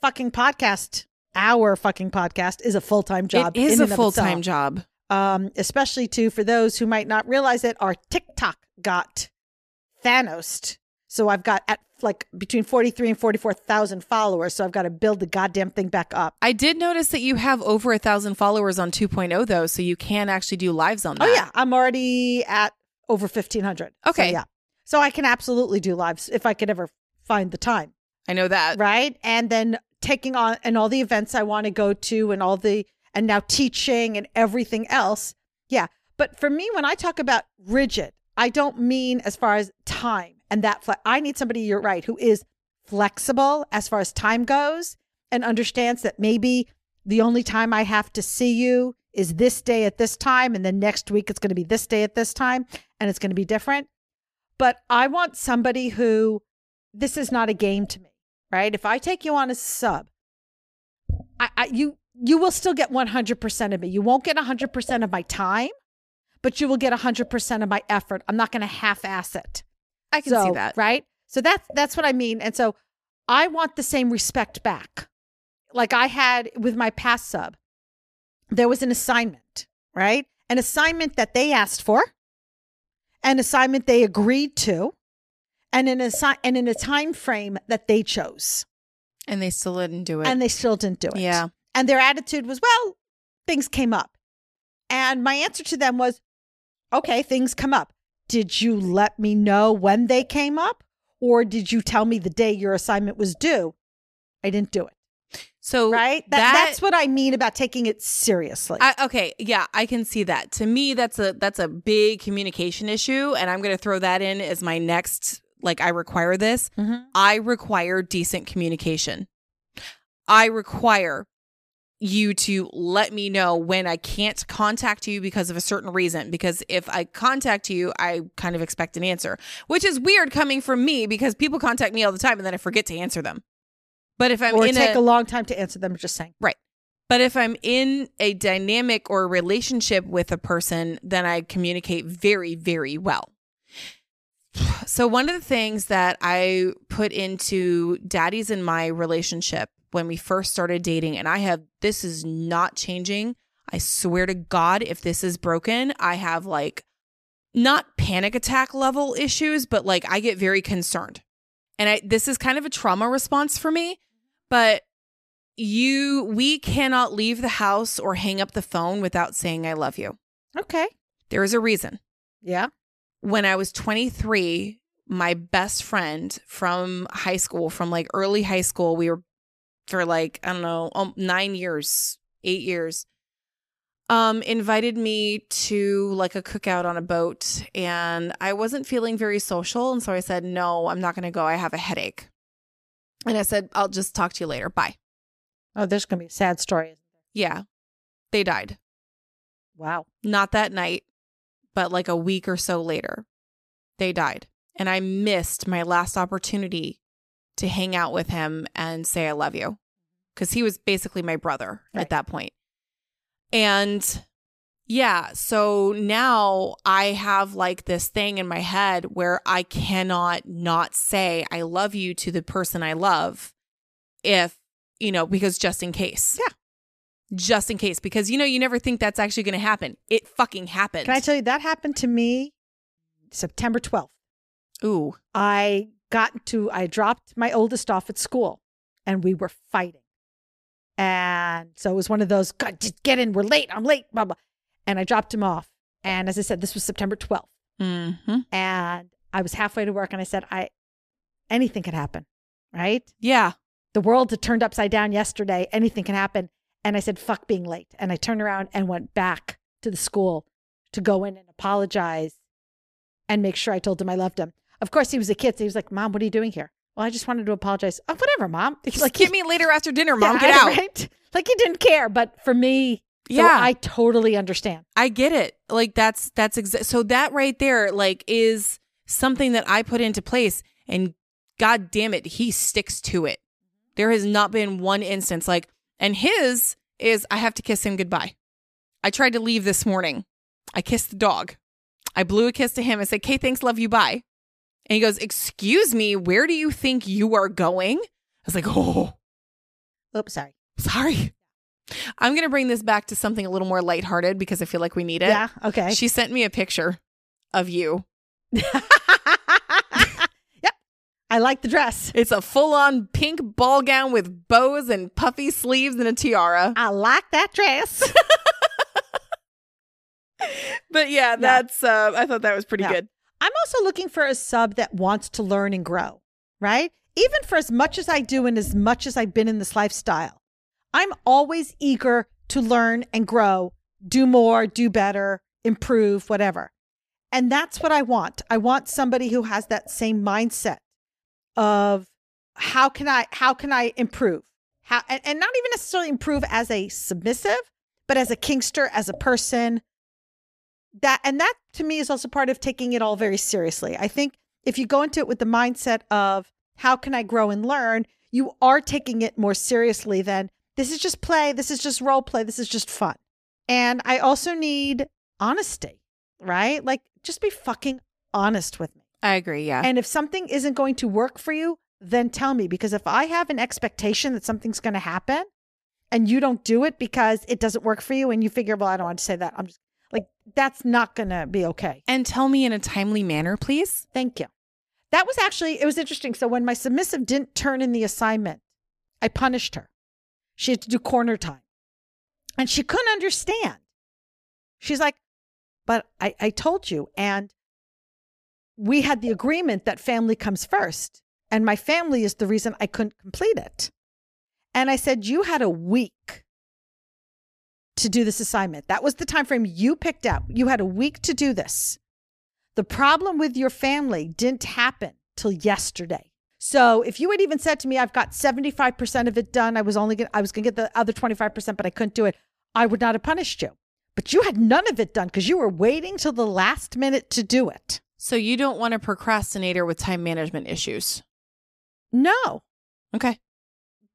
fucking podcast, our fucking podcast is a full time job. it is a full time job. Um, especially too for those who might not realize it, our TikTok got Thanos. So I've got at like between 43 and 44,000 followers. So I've got to build the goddamn thing back up. I did notice that you have over a thousand followers on 2.0 though, so you can actually do lives on that. Oh, yeah. I'm already at over 1,500. So, Okay. yeah. So I can absolutely do lives if I could ever find the time. I know that. right? And then taking on and all the events I want to go to and all the and now teaching and everything else. Yeah. But for me when I talk about rigid, I don't mean as far as time and that fle- I need somebody you're right who is flexible as far as time goes and understands that maybe the only time I have to see you is this day at this time and then next week it's going to be this day at this time and it's going to be different. But I want somebody who this is not a game to me right? If I take you on as a sub, I, I you you will still get 100% of me. You won't get 100% of my time, but you will get 100% of my effort. I'm not going to half ass it. I can so, see that. Right? So that's that's what I mean. And so I want the same respect back. Like I had with my past sub. There was an assignment, right? An assignment that they asked for, an assignment they agreed to, and an assi- and in a time frame that they chose. And they still didn't do it. And they still didn't do it. yeah. And their attitude was, well, things came up. And my answer to them was, okay, things come up. Did you let me know when they came up? Or did you tell me the day your assignment was due? I didn't do it. So Right? That, that- that's what I mean about taking it seriously. I, okay, yeah, I can see that. To me, that's a that's a big communication issue, and I'm going to throw that in as my next. Like, I require this. Mhm. I require decent communication. I require you to let me know when I can't contact you because of a certain reason. Because if I contact you, I kind of expect an answer, which is weird coming from me because people contact me all the time and then I forget to answer them. But if I'm or in take a, a long time to answer them, just saying. Right. But if I'm in a dynamic or relationship with a person, then I communicate very, very well. So, one of the things that I put into daddies in my relationship when we first started dating, and I have this is not changing. I swear to God, if this is broken, I have like not panic attack level issues, but like I get very concerned. And I, this is kind of a trauma response for me, but you we cannot leave the house or hang up the phone without saying I love you. Okay. There is a reason. Yeah. When I was 23, my best friend from high school, from like early high school, we were for like I don't know, um, 9 years, 8 years. Um invited me to like a cookout on a boat and I wasn't feeling very social and so I said, "No, I'm not going to go. I have a headache." And I said, "I'll just talk to you later. Bye." Oh, there's going to be a sad story. Yeah. They died. Wow. Not that night, but like a week or so later, they died. And I missed my last opportunity to hang out with him and say, I love you. Because he was basically my brother Right. at that point. And yeah, so now I have like this thing in my head where I cannot not say I love you to the person I love if, you know, because just in case. Yeah. Just in case. Because, you know, you never think that's actually going to happen. It fucking happened. Can I tell you, that happened to me September 12th. Ooh. I got to, I dropped my oldest off at school and we were fighting. And so it was one of those, God, just get in, we're late, I'm late, blah, blah. And I dropped him off. And as I said, this was September 12th. Mm-hmm. And I was halfway to work and I said, I, anything could happen, right? Yeah. The world had turned upside down yesterday. Anything can happen. And I said, fuck being late. And I turned around and went back to the school to go in and apologize and make sure I told him I loved him. Of course, he was a kid. So he was like, Mom, what are you doing here? Well, I just wanted to apologize. Oh, whatever, Mom. Just like, get me later after dinner, mom. Yeah, get out. Right? Like he didn't care. But for me, so Yeah. I totally understand. I get it. Like that's that's exa- so that right there like is something that I put into place and god damn it he sticks to it. There has not been one instance like and his is I have to kiss him goodbye. I tried to leave this morning. I kissed the dog. I blew a kiss to him and said, "Kay, thanks, love you, bye." And he goes, "Excuse me, where do you think you are going?" I was like, "Oh, Oops, sorry. sorry." I'm going to bring this back to something a little more lighthearted because I feel like we need it. Yeah. Okay. She sent me a picture of you. yep. I like the dress. It's a full on pink ball gown with bows and puffy sleeves and a tiara. I like that dress. But yeah, that's uh I thought that was pretty Yeah. good. I'm also looking for a sub that wants to learn and grow, right? Even for as much as I do and as much as I've been in this lifestyle, I'm always eager to learn and grow, do more, do better, improve, whatever. And that's what I want. I want somebody who has that same mindset of how can I how can I improve? How and, and not even necessarily improve as a submissive, but as a kinkster, as a person, that and that to me is also part of taking it all very seriously. I think if you go into it with the mindset of how can I grow and learn, you are taking it more seriously than This is just play. This is just role play. This is just fun. And I also need honesty, right? Like, just be fucking honest with me. I agree. Yeah. And if something isn't going to work for you, then tell me. Because if I have an expectation that something's going to happen and you don't do it because it doesn't work for you and you figure, well, I don't want to say that. I'm just like, that's not going to be okay. and tell me in a timely manner, please. Thank you. That was actually, it was interesting. So when my submissive didn't turn in the assignment, I punished her. She had to do corner time. And she couldn't understand. She's like, but I, I told you. And we had the agreement that family comes first. And my family is the reason I couldn't complete it. And I said, you had a week to do this assignment. That was the time frame you picked out. You had a week to do this. The problem with your family didn't happen till yesterday. So if you had even said to me, I've got 75% of it done, I was only gonna, I was going to get the other 25%, but I couldn't do it, I would not have punished you. But you had none of it done because you were waiting till the last minute to do it. So you don't want a procrastinator with time management issues. No. Okay.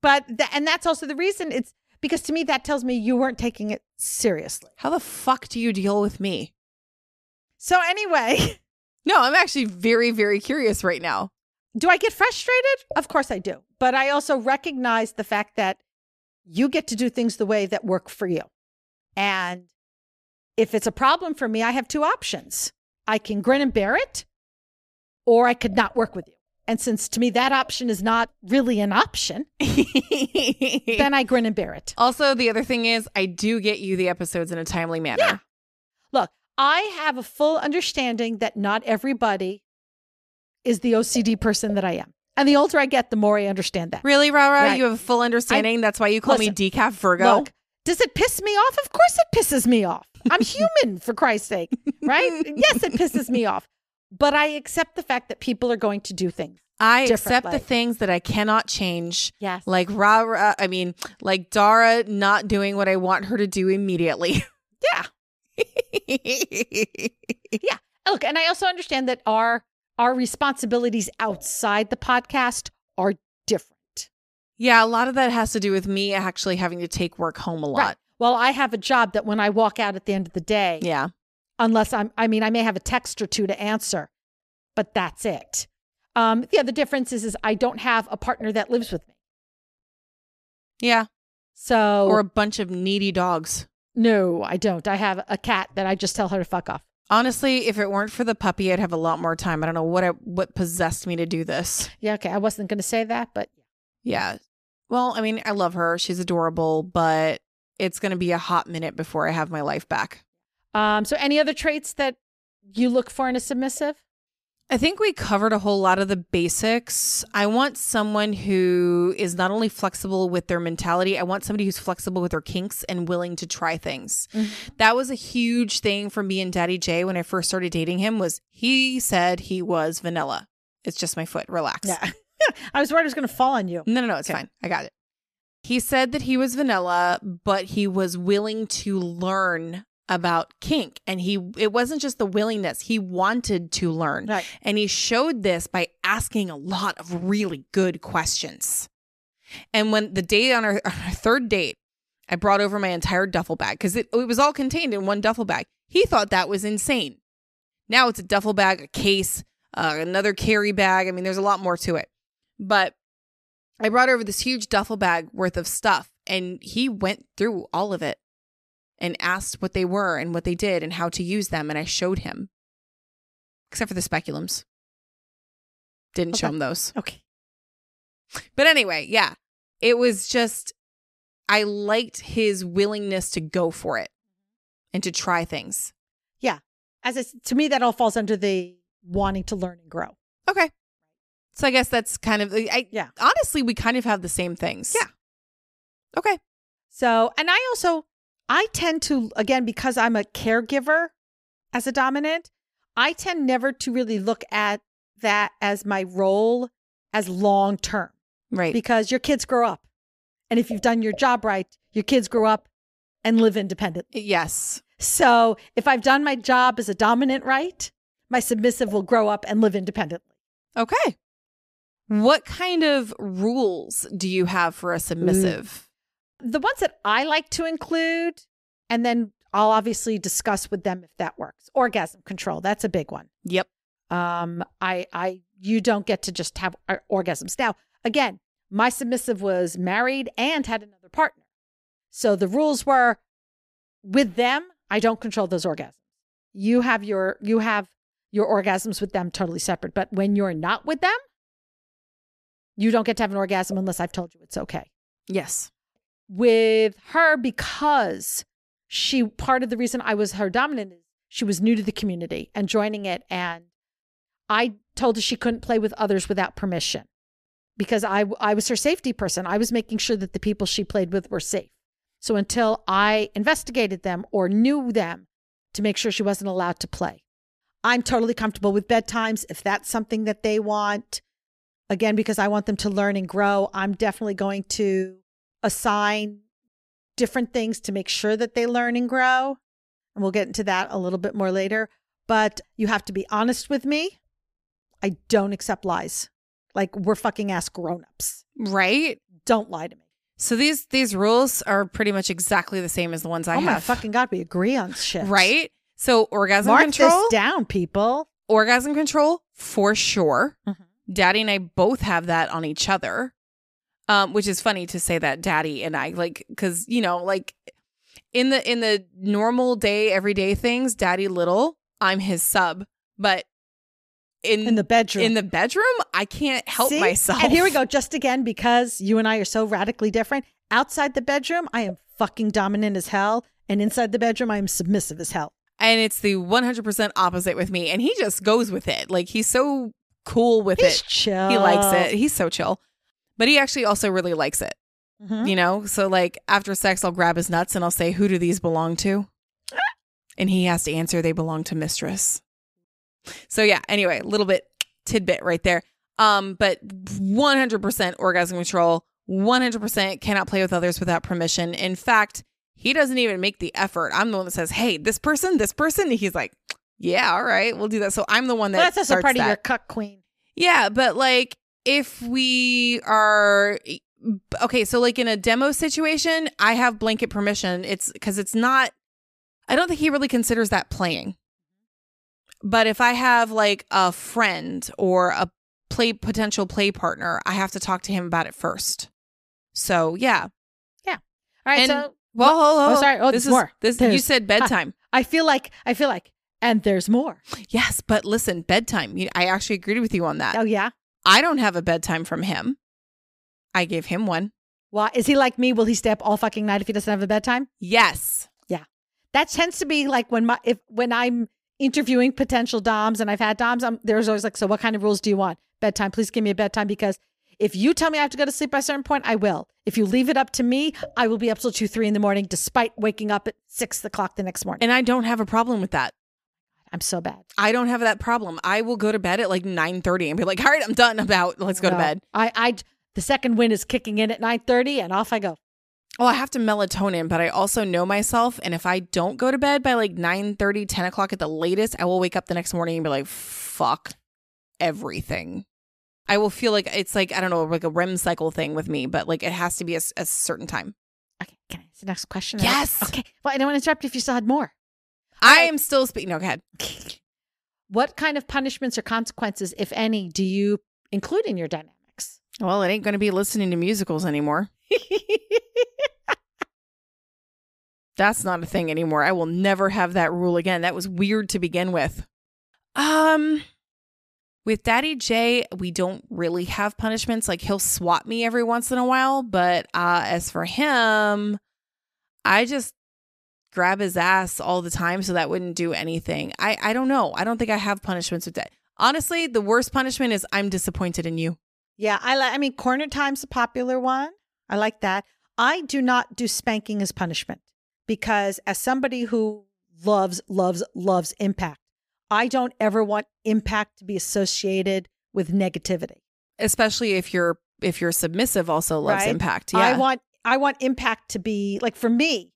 But, th- and that's also the reason it's because to me, that tells me you weren't taking it seriously. How the fuck do you deal with me? So anyway, No, I'm actually very, very curious right now. do I get frustrated? Of course I do. But I also recognize the fact that you get to do things the way that work for you. And if it's a problem for me, I have two options. I can grin and bear it, or I could not work with you. And since to me that option is not really an option, then I grin and bear it. also, the other thing is, I do get you the episodes in a timely manner. Yeah. Look, I have a full understanding that not everybody is the OCD person that I am. And the older I get, the more I understand that. Really, Rara? Right. You have a full understanding. That's why you call Listen, me decaf Virgo. Look, does it piss me off? Of course it pisses me off. I'm human, for Christ's sake, right? Yes, it pisses me off. But I accept the fact that people are going to do things. I accept the things that I cannot change. Yes. Like Rara, I mean, like Dara not doing what I want her to do immediately. Yeah. Yeah. Look, and I also understand that our our responsibilities outside the podcast are different. yeah, a lot of that has to do with me actually having to take work home a lot. Right. Well, I have a job that when I walk out at the end of the day, Yeah. Unless I'm, I mean, I may have a text or two to answer, but that's it. Um, the other difference is, is I don't have a partner that lives with me. Yeah. So, Or a bunch of needy dogs. no, I don't. I have a cat that I just tell her to fuck off. Honestly, if it weren't for the puppy, I'd have a lot more time. I don't know what I, what possessed me to do this. Yeah, okay. I wasn't going to say that, but Yeah. Well, I mean, I love her. She's adorable, but it's going to be a hot minute before I have my life back. Um, so any other traits that you look for in a submissive? I think we covered a whole lot of the basics. I want someone who is not only flexible with their mentality, I want somebody who's flexible with their kinks and willing to try things. That was a huge thing for me and Daddy J when I first started dating him was he said he was vanilla. It's just my foot. Relax. Yeah. I was worried it was going to fall on you. No, no, no, it's Okay. fine. I got it. He said that he was vanilla, but he was willing to learn about kink and he it wasn't just the willingness, he wanted to learn. Right. And he showed this by asking a lot of really good questions. And when the date on our, our third date, I brought over my entire duffel bag because it, it was all contained in one duffel bag. He thought that was insane. Now it's a duffel bag, a case, uh, another carry bag. I mean, there's a lot more to it. But I brought over this huge duffel bag worth of stuff, and he went through all of it and asked what they were and what they did and how to use them. And I showed him, except for the speculums. Didn't show him those. Okay. But anyway, yeah, it was just, I liked his willingness to go for it and to try things. Yeah. As I, to me, that all falls under the wanting to learn and grow. Okay. So I guess that's kind of, I, Yeah. honestly, we kind of have the same things. Yeah. Okay. So, and I also, I tend to, again, because I'm a caregiver as a dominant, I tend never to really look at that as my role as long term Right. because your kids grow up. And if you've done your job right, your kids grow up and live independently. yes. So if I've done my job as a dominant right, my submissive will grow up and live independently. Okay. What kind of rules do you have for a submissive? The ones that I like to include, and then I'll obviously discuss with them if that works. Orgasm control, that's a big one. Yep. Um, I, I, you don't get to just have uh, orgasms. Now, again, my submissive was married and had another partner. So the rules were with them, I don't control those orgasms. You have your, you have your orgasms with them totally separate. But when you're not with them, you don't get to have an orgasm unless I've told you it's okay. Yes. With her, because she, part of the reason I was her dominant is she was new to the community and joining it. And I told her she couldn't play with others without permission because I, I was her safety person. I was making sure that the people she played with were safe. So until I investigated them or knew them to make sure she wasn't allowed to play. I'm totally comfortable with bedtimes if that's something that they want. Again, because I want them to learn and grow, I'm definitely going to assign different things to make sure that they learn and grow. And we'll get into that a little bit more later. But you have to be honest with me. I don't accept lies. Like we're fucking ass grown-ups. Right. Don't lie to me. So these these rules are pretty much exactly the same as the ones I oh my have. fucking god, we agree on shit. Right. So orgasm Mark control. this down, people. orgasm control for sure. Mhm. Daddy and I both have that on each other. Um, which is funny to say that daddy and I like cuz you know, like in the in the normal day everyday things, daddy little, I'm his sub, but in In the bedroom. in the bedroom, I can't help See? myself. And here we go. Just again, because you and I are so radically different. Outside the bedroom, I am fucking dominant as hell. And inside the bedroom, I am submissive as hell. And it's the 100% opposite with me and he just goes with it. Like he's so cool with He's it. chill. He likes it. He's so chill. But he actually also really likes it. Mhm. You know, so like after sex, I'll grab his nuts and I'll say, Who do these belong to? And he has to answer, They belong to Mistress. So yeah, anyway, a little bit tidbit right there. Um, but 100% orgasm control, 100% cannot play with others without permission. In fact, he doesn't even make the effort. I'm the one that says, Hey, this person, this person. And he's like, Yeah, all right, we'll do that. So I'm the one that Well, that's also part that. of your cuck queen. Yeah, but like if we are okay, so like in a demo situation, I have blanket permission. It's because it's not, I don't think he really considers that playing. But if I have like a friend or a play potential play partner, I have to talk to him about it first. So yeah. Yeah. All right. And- so Well, hold, hold, Oh, sorry. Oh, this there's is more. this. You said bedtime. I feel like, I feel like, and there's more. Yes, but listen, bedtime. You- I actually agreed with you on that. Oh, yeah. I don't have a bedtime from him. I gave him one. Why? Is he like me? Will he stay up all fucking night if he doesn't have a bedtime? Yes. Yeah. That tends to be like when my if when I'm interviewing potential doms and I've had doms, I'm there's always like, so what kind of rules do you want? Bedtime, please give me a bedtime because if you tell me I have to go to sleep by a certain point, I will. If you leave it up to me, I will be up till two, three in the morning, despite waking up at six o'clock the next morning. And I don't have a problem with that. I'm so bad. I don't have that problem. I will go to bed at like 9:30 and be like, "All right, I'm done. I'm out. Let's go to bed." I I the second wind is kicking in at nine thirty, and off I go. Oh, I have to melatonin, but I also know myself. And if I don't go to bed by like 9:30, 10 o'clock at the latest, I will wake up the next morning and be like, "Fuck everything." I will feel like it's like I don't know, like a REM cycle thing with me, but like it has to be a certain time. Okay, can I ask the next question? Yes. Okay. Well, I don't want to interrupt if you still had more. I am still speaking. No, go ahead. What kind of punishments or consequences, if any, do you include in your dynamics? Well, it ain't going to be listening to musicals anymore. That's not a thing anymore. I will never have that rule again. That was weird to begin with. Um with Daddy J, we don't really have punishments. Like he'll swat me every once in a while, but uh as for him, I just grab his ass all the time so that wouldn't do anything. I I don't know. I don't think I have punishments with that. Honestly, the worst punishment is I'm disappointed in you. Yeah, I like. I mean, corner time's a popular one. I like that. I do not do spanking as punishment because, as somebody who loves, loves, loves impact, I don't ever want impact to be associated with negativity. especially if you're if you're submissive also loves Right. impact yeah I want, I want impact to be like for me,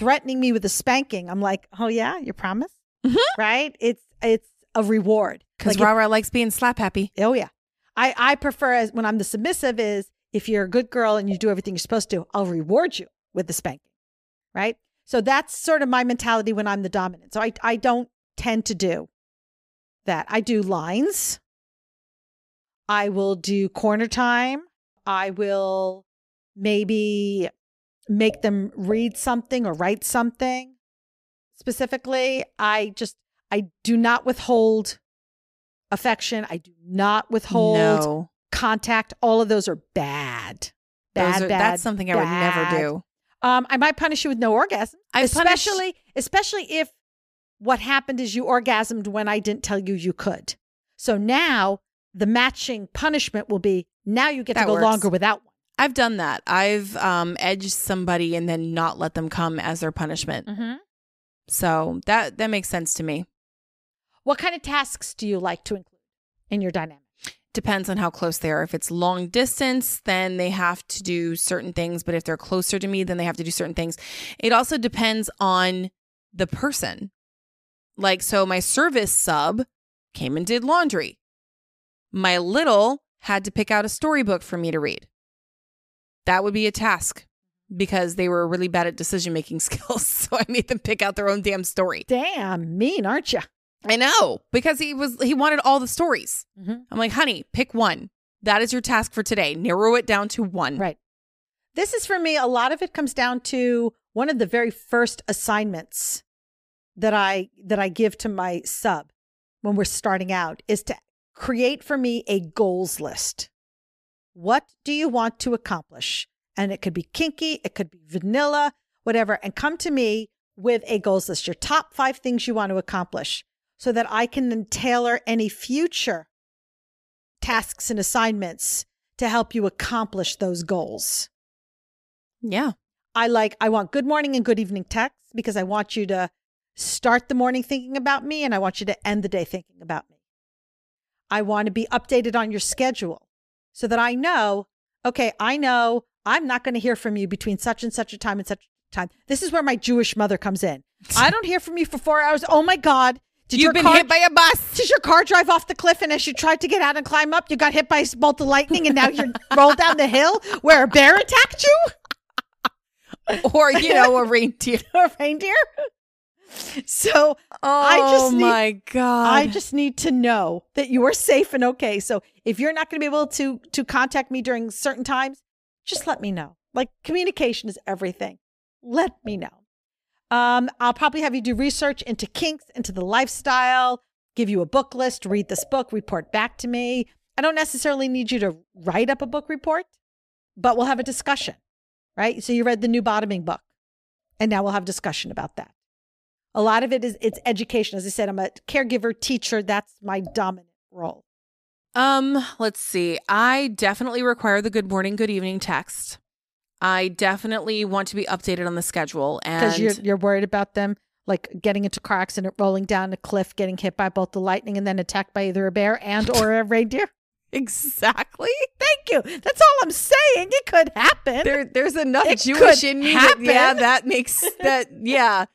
threatening me with a spanking. I'm like, oh yeah, you promise, Mhm. right? It's it's a reward because Like, Rara likes being slap happy Oh yeah. I I prefer as when I'm the submissive is if you're a good girl and you do everything you're supposed to, I'll reward you with the spanking. Right? So that's sort of my mentality when I'm the dominant. So I I don't tend to do that. I do lines. I will do corner time. I will maybe make them read something or write something specifically. I just, I do not withhold affection. I do not withhold no. contact. All of those are bad. Bad, are- bad. that's something I would never do. Um, I might punish you with no orgasm, punished- especially especially if what happened is you orgasmed when I didn't tell you you could. So now the matching punishment will be now you get That to go works. longer without one. I've done that. I've um, edged somebody and then not let them come as their punishment. Mm-hmm. So that that makes sense to me. What kind of tasks do you like to include in your dynamic? Depends on how close they are. If it's long distance, then they have to do certain things. But if they're closer to me, then they have to do certain things. It also depends on the person. Like, so my service sub came and did laundry. My little had to pick out a storybook for me to read. That would be a task because they were really bad at decision making skills. So I made them pick out their own damn story. Damn mean, aren't you? I know because he was he wanted all the stories. Mm-hmm. I'm like, honey, pick one. That is your task for today. Narrow it down to one. Right. This is for me, a lot of it comes down to one of the very first assignments that I that I give to my sub when we're starting out is to create for me a goals list. What do you want to accomplish? And it could be kinky, it could be vanilla, whatever, and come to me with a goals list, your top five things you want to accomplish, so that I can then tailor any future tasks and assignments to help you accomplish those goals. Yeah. I like, I want good morning and good evening texts because I want you to start the morning thinking about me and I want you to end the day thinking about me. I want to be updated on your schedule so that I know, okay, I know I'm not going to hear from you between such and such a time and such a time. This is where my Jewish mother comes in. I don't hear from you for four hours. Oh my God. Did You've your been car, hit by a bus. did your car drive off the cliff and as you tried to get out and climb up, you got hit by a bolt of lightning and now you're rolled down the hill where a bear attacked you? or, you know, a reindeer. a reindeer. So Oh I just oh need- my God. I just need to know that you are safe and okay. So if you're not going to be able to to contact me during certain times, just let me know. Like communication is everything. Let me know. Um, I'll probably have you do research into kinks, into the lifestyle, give you a book list, read this book, report back to me. I don't necessarily need you to write up a book report, but we'll have a discussion, right? So you read the new bottoming book, and now we'll have discussion about that. A lot of it is it's education. As I said, I'm a caregiver, teacher. That's my dominant role. Um, let's see. I definitely require the good morning, good evening text. I definitely want to be updated on the schedule Because and you're you're worried about them like getting into car accident, rolling down a cliff, getting hit by both the lightning and then attacked by either a bear and or a reindeer. exactly. Thank you. That's all I'm saying. It could happen. There there's enough It Jewish in me that yeah, that makes that yeah.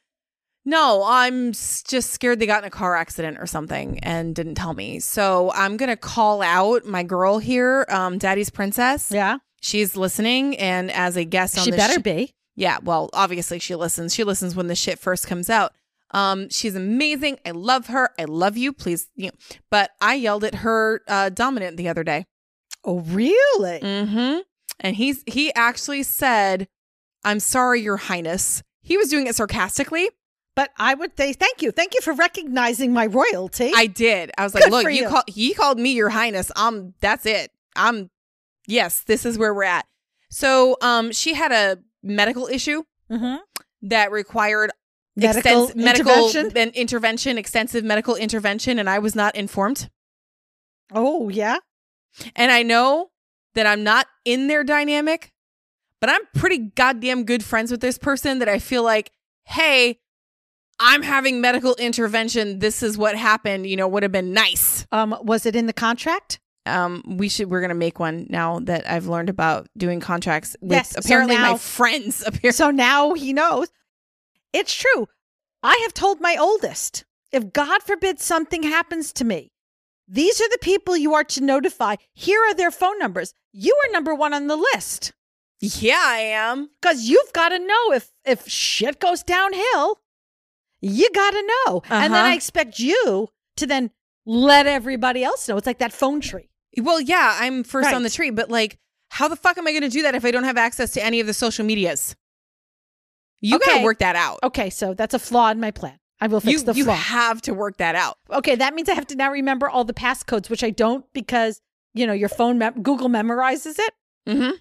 No, I'm just scared they got in a car accident or something and didn't tell me. So I'm gonna call out my girl here, um, Daddy's Princess. yeah. She's listening, and as a guest on She the better sh- be. Yeah, well, obviously she listens. She listens when the shit first comes out. Um, she's amazing. I love her. I love you. Please, you know. But I yelled at her uh, dominant the other day. Oh, really? Mm-hmm. And he's he actually said, "I'm sorry, Your Highness." He was doing it sarcastically. But I would say thank you. Thank you for recognizing my royalty. I did. I was like, Good "Look, you you. call he called me Your Highness. Um, that's it. I'm yes, this is where we're at." So, um, she had a medical issue mm-hmm. that required Medical extens- medical and intervention, extensive medical intervention, and I was not informed. Oh, yeah. And I know that I'm not in their dynamic, but I'm pretty goddamn good friends with this person that I feel like, hey, I'm having medical intervention. This is what happened. You know, would have been nice. Um, was it in the contract? Um, we should. We're gonna make one now that I've learned about doing contracts with Yes, so apparently now- my friends. Apparently, So now he knows. It's true. I have told my oldest if God forbid something happens to me, These are the people you are to notify. Here are their phone numbers. You are number one on the list Yeah, I am. because you've got to know if if shit goes downhill. You got to know, and then Uh-huh. I expect you to then let everybody else know. It's like that phone tree. Well, yeah, I'm first on the tree, but like, how the fuck am I going to do that if I don't have access to any of the social medias? You got to work that out. Okay, so that's a flaw in my plan. I will fix You, the flaw. you have to work that out. okay, that means I have to now remember all the passcodes, which I don't because you know your phone mem- Google memorizes it. Mm-hmm.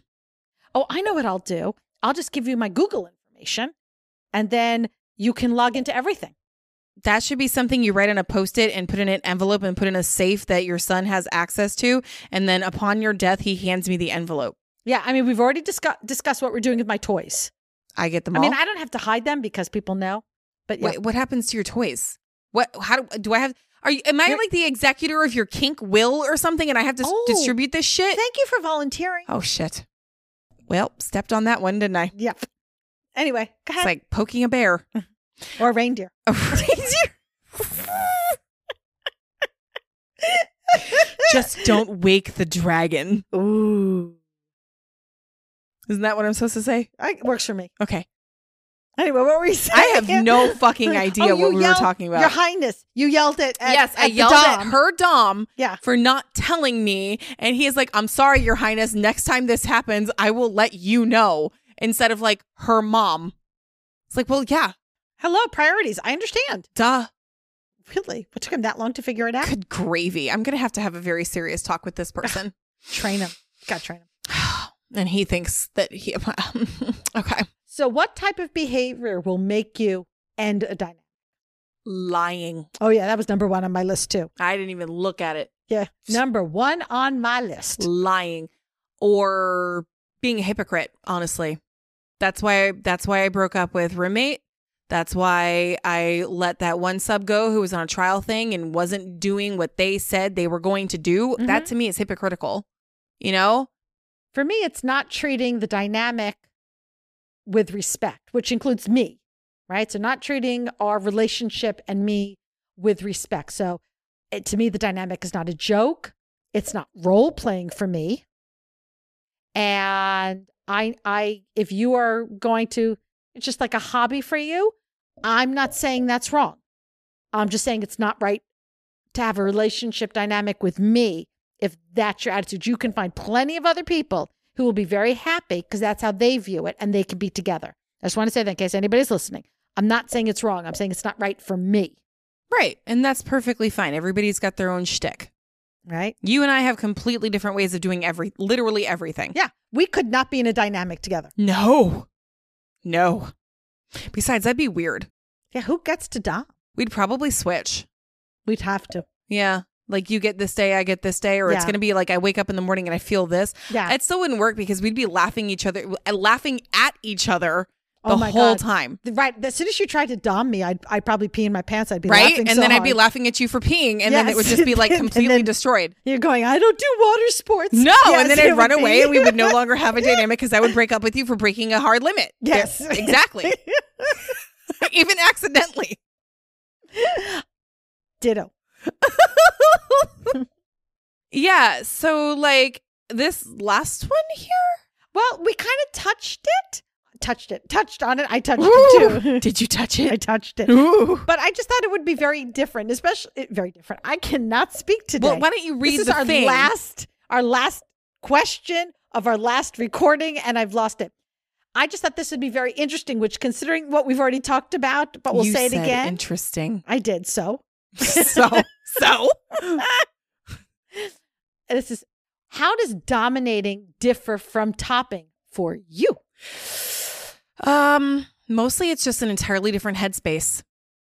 Oh, I know what I'll do. I'll just give you my Google information, and then you can log into everything. That should be something you write on a post it and put in an envelope and put in a safe that your son has access to. And then upon your death, he hands me the envelope. Yeah, I mean we've already discuss- discussed what we're doing with my toys. I get them I all. mean I don't have to hide them because people know. But yeah, Wait, what happens to your toys? What? How do, do I have? Are you? Am I You're- like the executor of your kink will or something? And I have to s- Oh. distribute this shit? thank you for volunteering. oh shit! Well, stepped on that one, didn't I? Yep. Anyway, go It's like poking a bear. or reindeer. A reindeer. Just don't wake the dragon. Ooh, Isn't that what I'm supposed to say? it works for me. Okay. Anyway, what were we saying? I have no fucking oh, idea Oh, what we were talking about. Your Highness, you yelled it. At, yes, I at the yelled Dom. at her dom Yeah. for not telling me, and he is like, "I'm sorry, Your Highness. Next time this happens, I will let you know." Instead of like her mom, it's like, well, yeah, Hello, priorities. I understand. duh. Really? What took him that long to figure it out? Good gravy. I'm gonna have to have a very serious talk with this person, Train him. Got to train him. and he thinks that he. okay, So, what type of behavior will make you end a dynamic? lying. Oh, yeah, that was number one on my list, too. I didn't even look at it. Yeah. Number one on my list. lying or being a hypocrite honestly that's why that's why i broke up with roommate that's why i let that one sub go who was on a trial thing and wasn't doing what they said they were going to do that mm-hmm. to me is hypocritical you know For me, it's not treating the dynamic with respect, which includes me, right? So, not treating our relationship and me with respect. So, it, to me, the dynamic is not a joke. It's not role playing for me. And I, I, if you are going to, it's just like a hobby for you. I'm not saying that's wrong. I'm just saying it's not right to have a relationship dynamic with me if that's your attitude. You can find plenty of other people who will be very happy because that's how they view it and they can be together. I just want to say that in case anybody's listening. I'm not saying it's wrong. I'm saying it's not right for me, right and that's perfectly fine everybody's got their own shtick right? you and i have completely different ways of doing every literally everything Yeah. We could not be in a dynamic together. no no besides that'd be weird Yeah. Who gets to dom? we'd probably switch We'd have to. Yeah. Like you get this day, I get this day, or it's going to be like I wake up in the morning and I feel this. Yeah. It still wouldn't work because we'd be laughing each other, uh, laughing at each other the Oh whole God. time, Right. As soon as you tried to dom me, I'd, I'd probably pee in my pants. I'd be right? And so then I'd be laughing at you for peeing, and then it would just be like completely destroyed. You're going, I don't do water sports. No, Yes, and then I'd run away, and we would no longer have a dynamic because I would break up with you for breaking a hard limit. Yes. There- exactly. Even accidentally. Ditto. yeah. So like this last one here. Well, we kind of touched it. Touched it. Touched on it. I touched Ooh, it too. Did you touch it? I touched it. Ooh. But I just thought it would be very different, especially very different. I cannot speak today. Well, why don't you read this is the our thing? last our last question of our last recording, and I've lost it. I just thought this would be very interesting, which considering what we've already talked about, but we'll You say it said again. Interesting. I did so. So so This is how does dominating differ from topping for you? Um mostly it's just an entirely different headspace.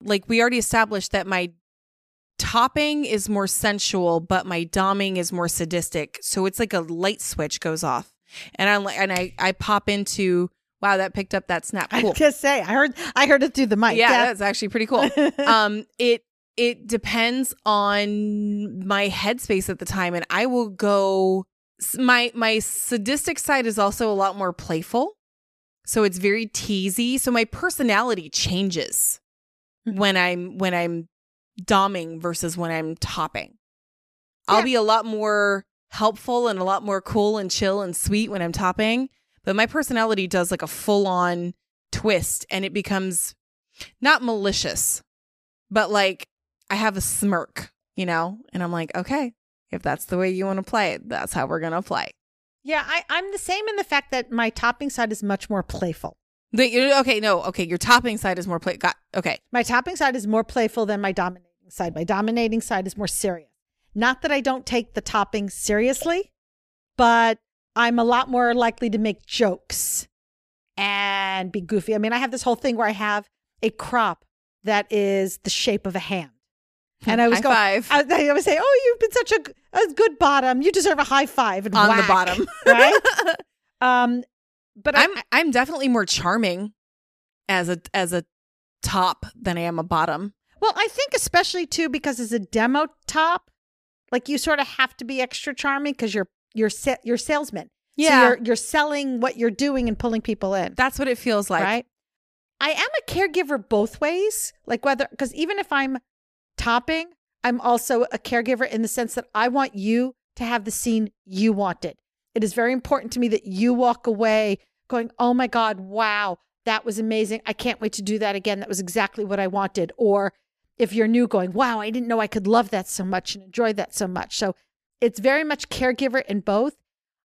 Like we already established that my topping is more sensual, but my doming is more sadistic. So it's like a light switch goes off. And I'm like and I I pop into wow, that picked up that snap. I Cool. was gonna say I heard I heard it through the mic. yeah, that's actually pretty cool. um it it depends on my headspace at the time and i will go my my sadistic side is also a lot more playful so it's very teasy so my personality changes Mhm. when i'm when i'm doming versus when i'm topping I'll be a lot more helpful and a lot more cool and chill and sweet when I'm topping. But my personality does like a full on twist and it becomes not malicious, but like I have a smirk, you know? And I'm like, okay, if that's the way you want to play it, that's how we're going to play. Yeah, I, I'm the same in the fact that my topping side is much more playful. The, okay, no, okay, your topping side is more play. Got okay. My topping side is more playful than my dominating side. My dominating side is more serious. Not that I don't take the topping seriously, but I'm a lot more likely to make jokes and be goofy. I mean, I have this whole thing where I have a crop that is the shape of a hand. And I was High going, five. I, I would say, "Oh, you've been such a, a good bottom. You deserve a high five and on the bottom, right? Um, but I, I'm I'm definitely more charming as a as a top than I am a bottom. Well, I think especially too because as a demo top, like you sort of have to be extra charming because you're you're sa- you're salesman. so you're you're selling what you're doing and pulling people in, that's what it feels like. right? I am a caregiver both ways, like whether because even if I'm topping, I'm also a caregiver in the sense that I want you to have the scene you wanted. It is very important to me that you walk away going, "Oh my god, wow, that was amazing. I can't wait to do that again. That was exactly what I wanted." Or if you're new going, "Wow, I didn't know I could love that so much and enjoy that so much." So, it's very much caregiver in both.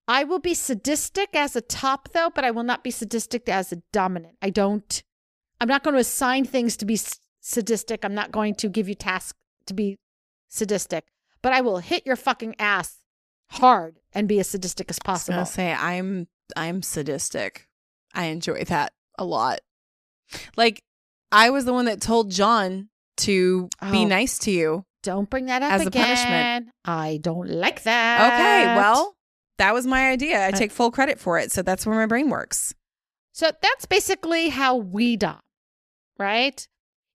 I will be sadistic as a top though, but I will not be sadistic as a dominant. I don't I'm not going to assign things to be sadistic. I'm not going to give you tasks to be sadistic, but I will hit your fucking ass hard and be as sadistic as I was possible. say I'm I'm sadistic. I enjoy that a lot. Like I was the one that told John to be Oh. nice to you. Don't bring that up As a punishment. I don't like that. Okay, well, that was my idea. I I- take full credit for it, so that's where my brain works. So that's basically how we dom, right?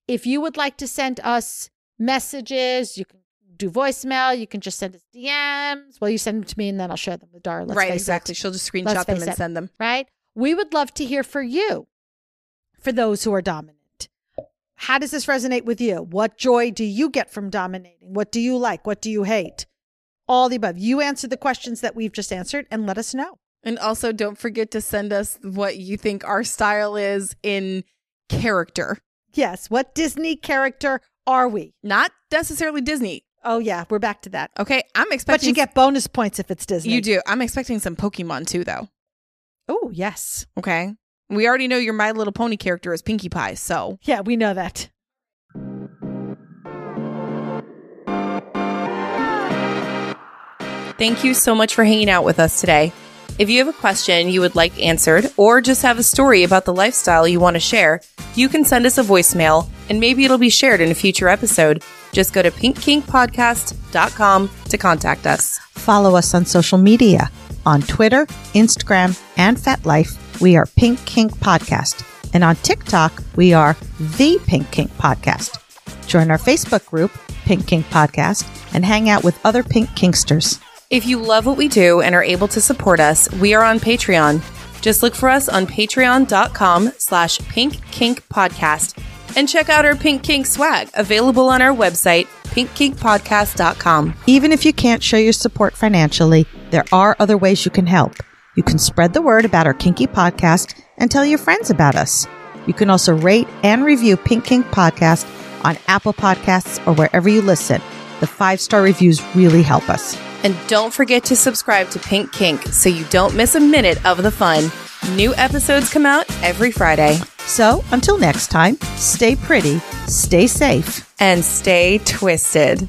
If you would like to send us messages, you can do voicemail. You can just send us DMs. Well, you send them to me and then I'll share them with Rara. Let's right, exactly. It, She'll just Let's screenshot them and it. send them. right? We would love to hear for you, for those who are dominant. How does this resonate with you? What joy do you get from dominating? What do you like? What do you hate? All the above. You answer the questions that we've just answered and let us know. And also don't forget to send us what you think our style is in character. Yes. What Disney character are we? Not necessarily Disney. Oh, yeah. We're back to that. Okay, I'm expecting. But you get bonus points if it's Disney. You do. I'm expecting some Pokemon too though. Oh, yes. Okay. We already know your My Little Pony character is Pinkie Pie, so Yeah, we know that. Thank you so much for hanging out with us today. If you have a question you would like answered, or just have a story about the lifestyle you want to share, you can send us a voicemail and maybe it'll be shared in a future episode. Just go to pinkkinkpodcast.com to contact us. Follow us on social media. On Twitter, Instagram, and FetLife, we are Pink Kink Podcast. And on TikTok, we are The Pink Kink Podcast. Join our Facebook group, Pink Kink Podcast, and hang out with other Pink Kinksters. If you love what we do and are able to support us, we are on Patreon. Just look for us on patreon.com slash pink kink podcast and check out our Pink Kink swag available on our website, pinkkinkpodcast.com. Even if you can't show your support financially, there are other ways you can help. You can spread the word about our Kinky podcast and tell your friends about us. You can also rate and review Pink Kink Podcast on Apple Podcasts or wherever you listen. The five star reviews really help us. And don't forget to subscribe to Pink Kink so you don't miss a minute of the fun. New episodes come out every Friday. So until next time, stay pretty, stay safe. And stay twisted.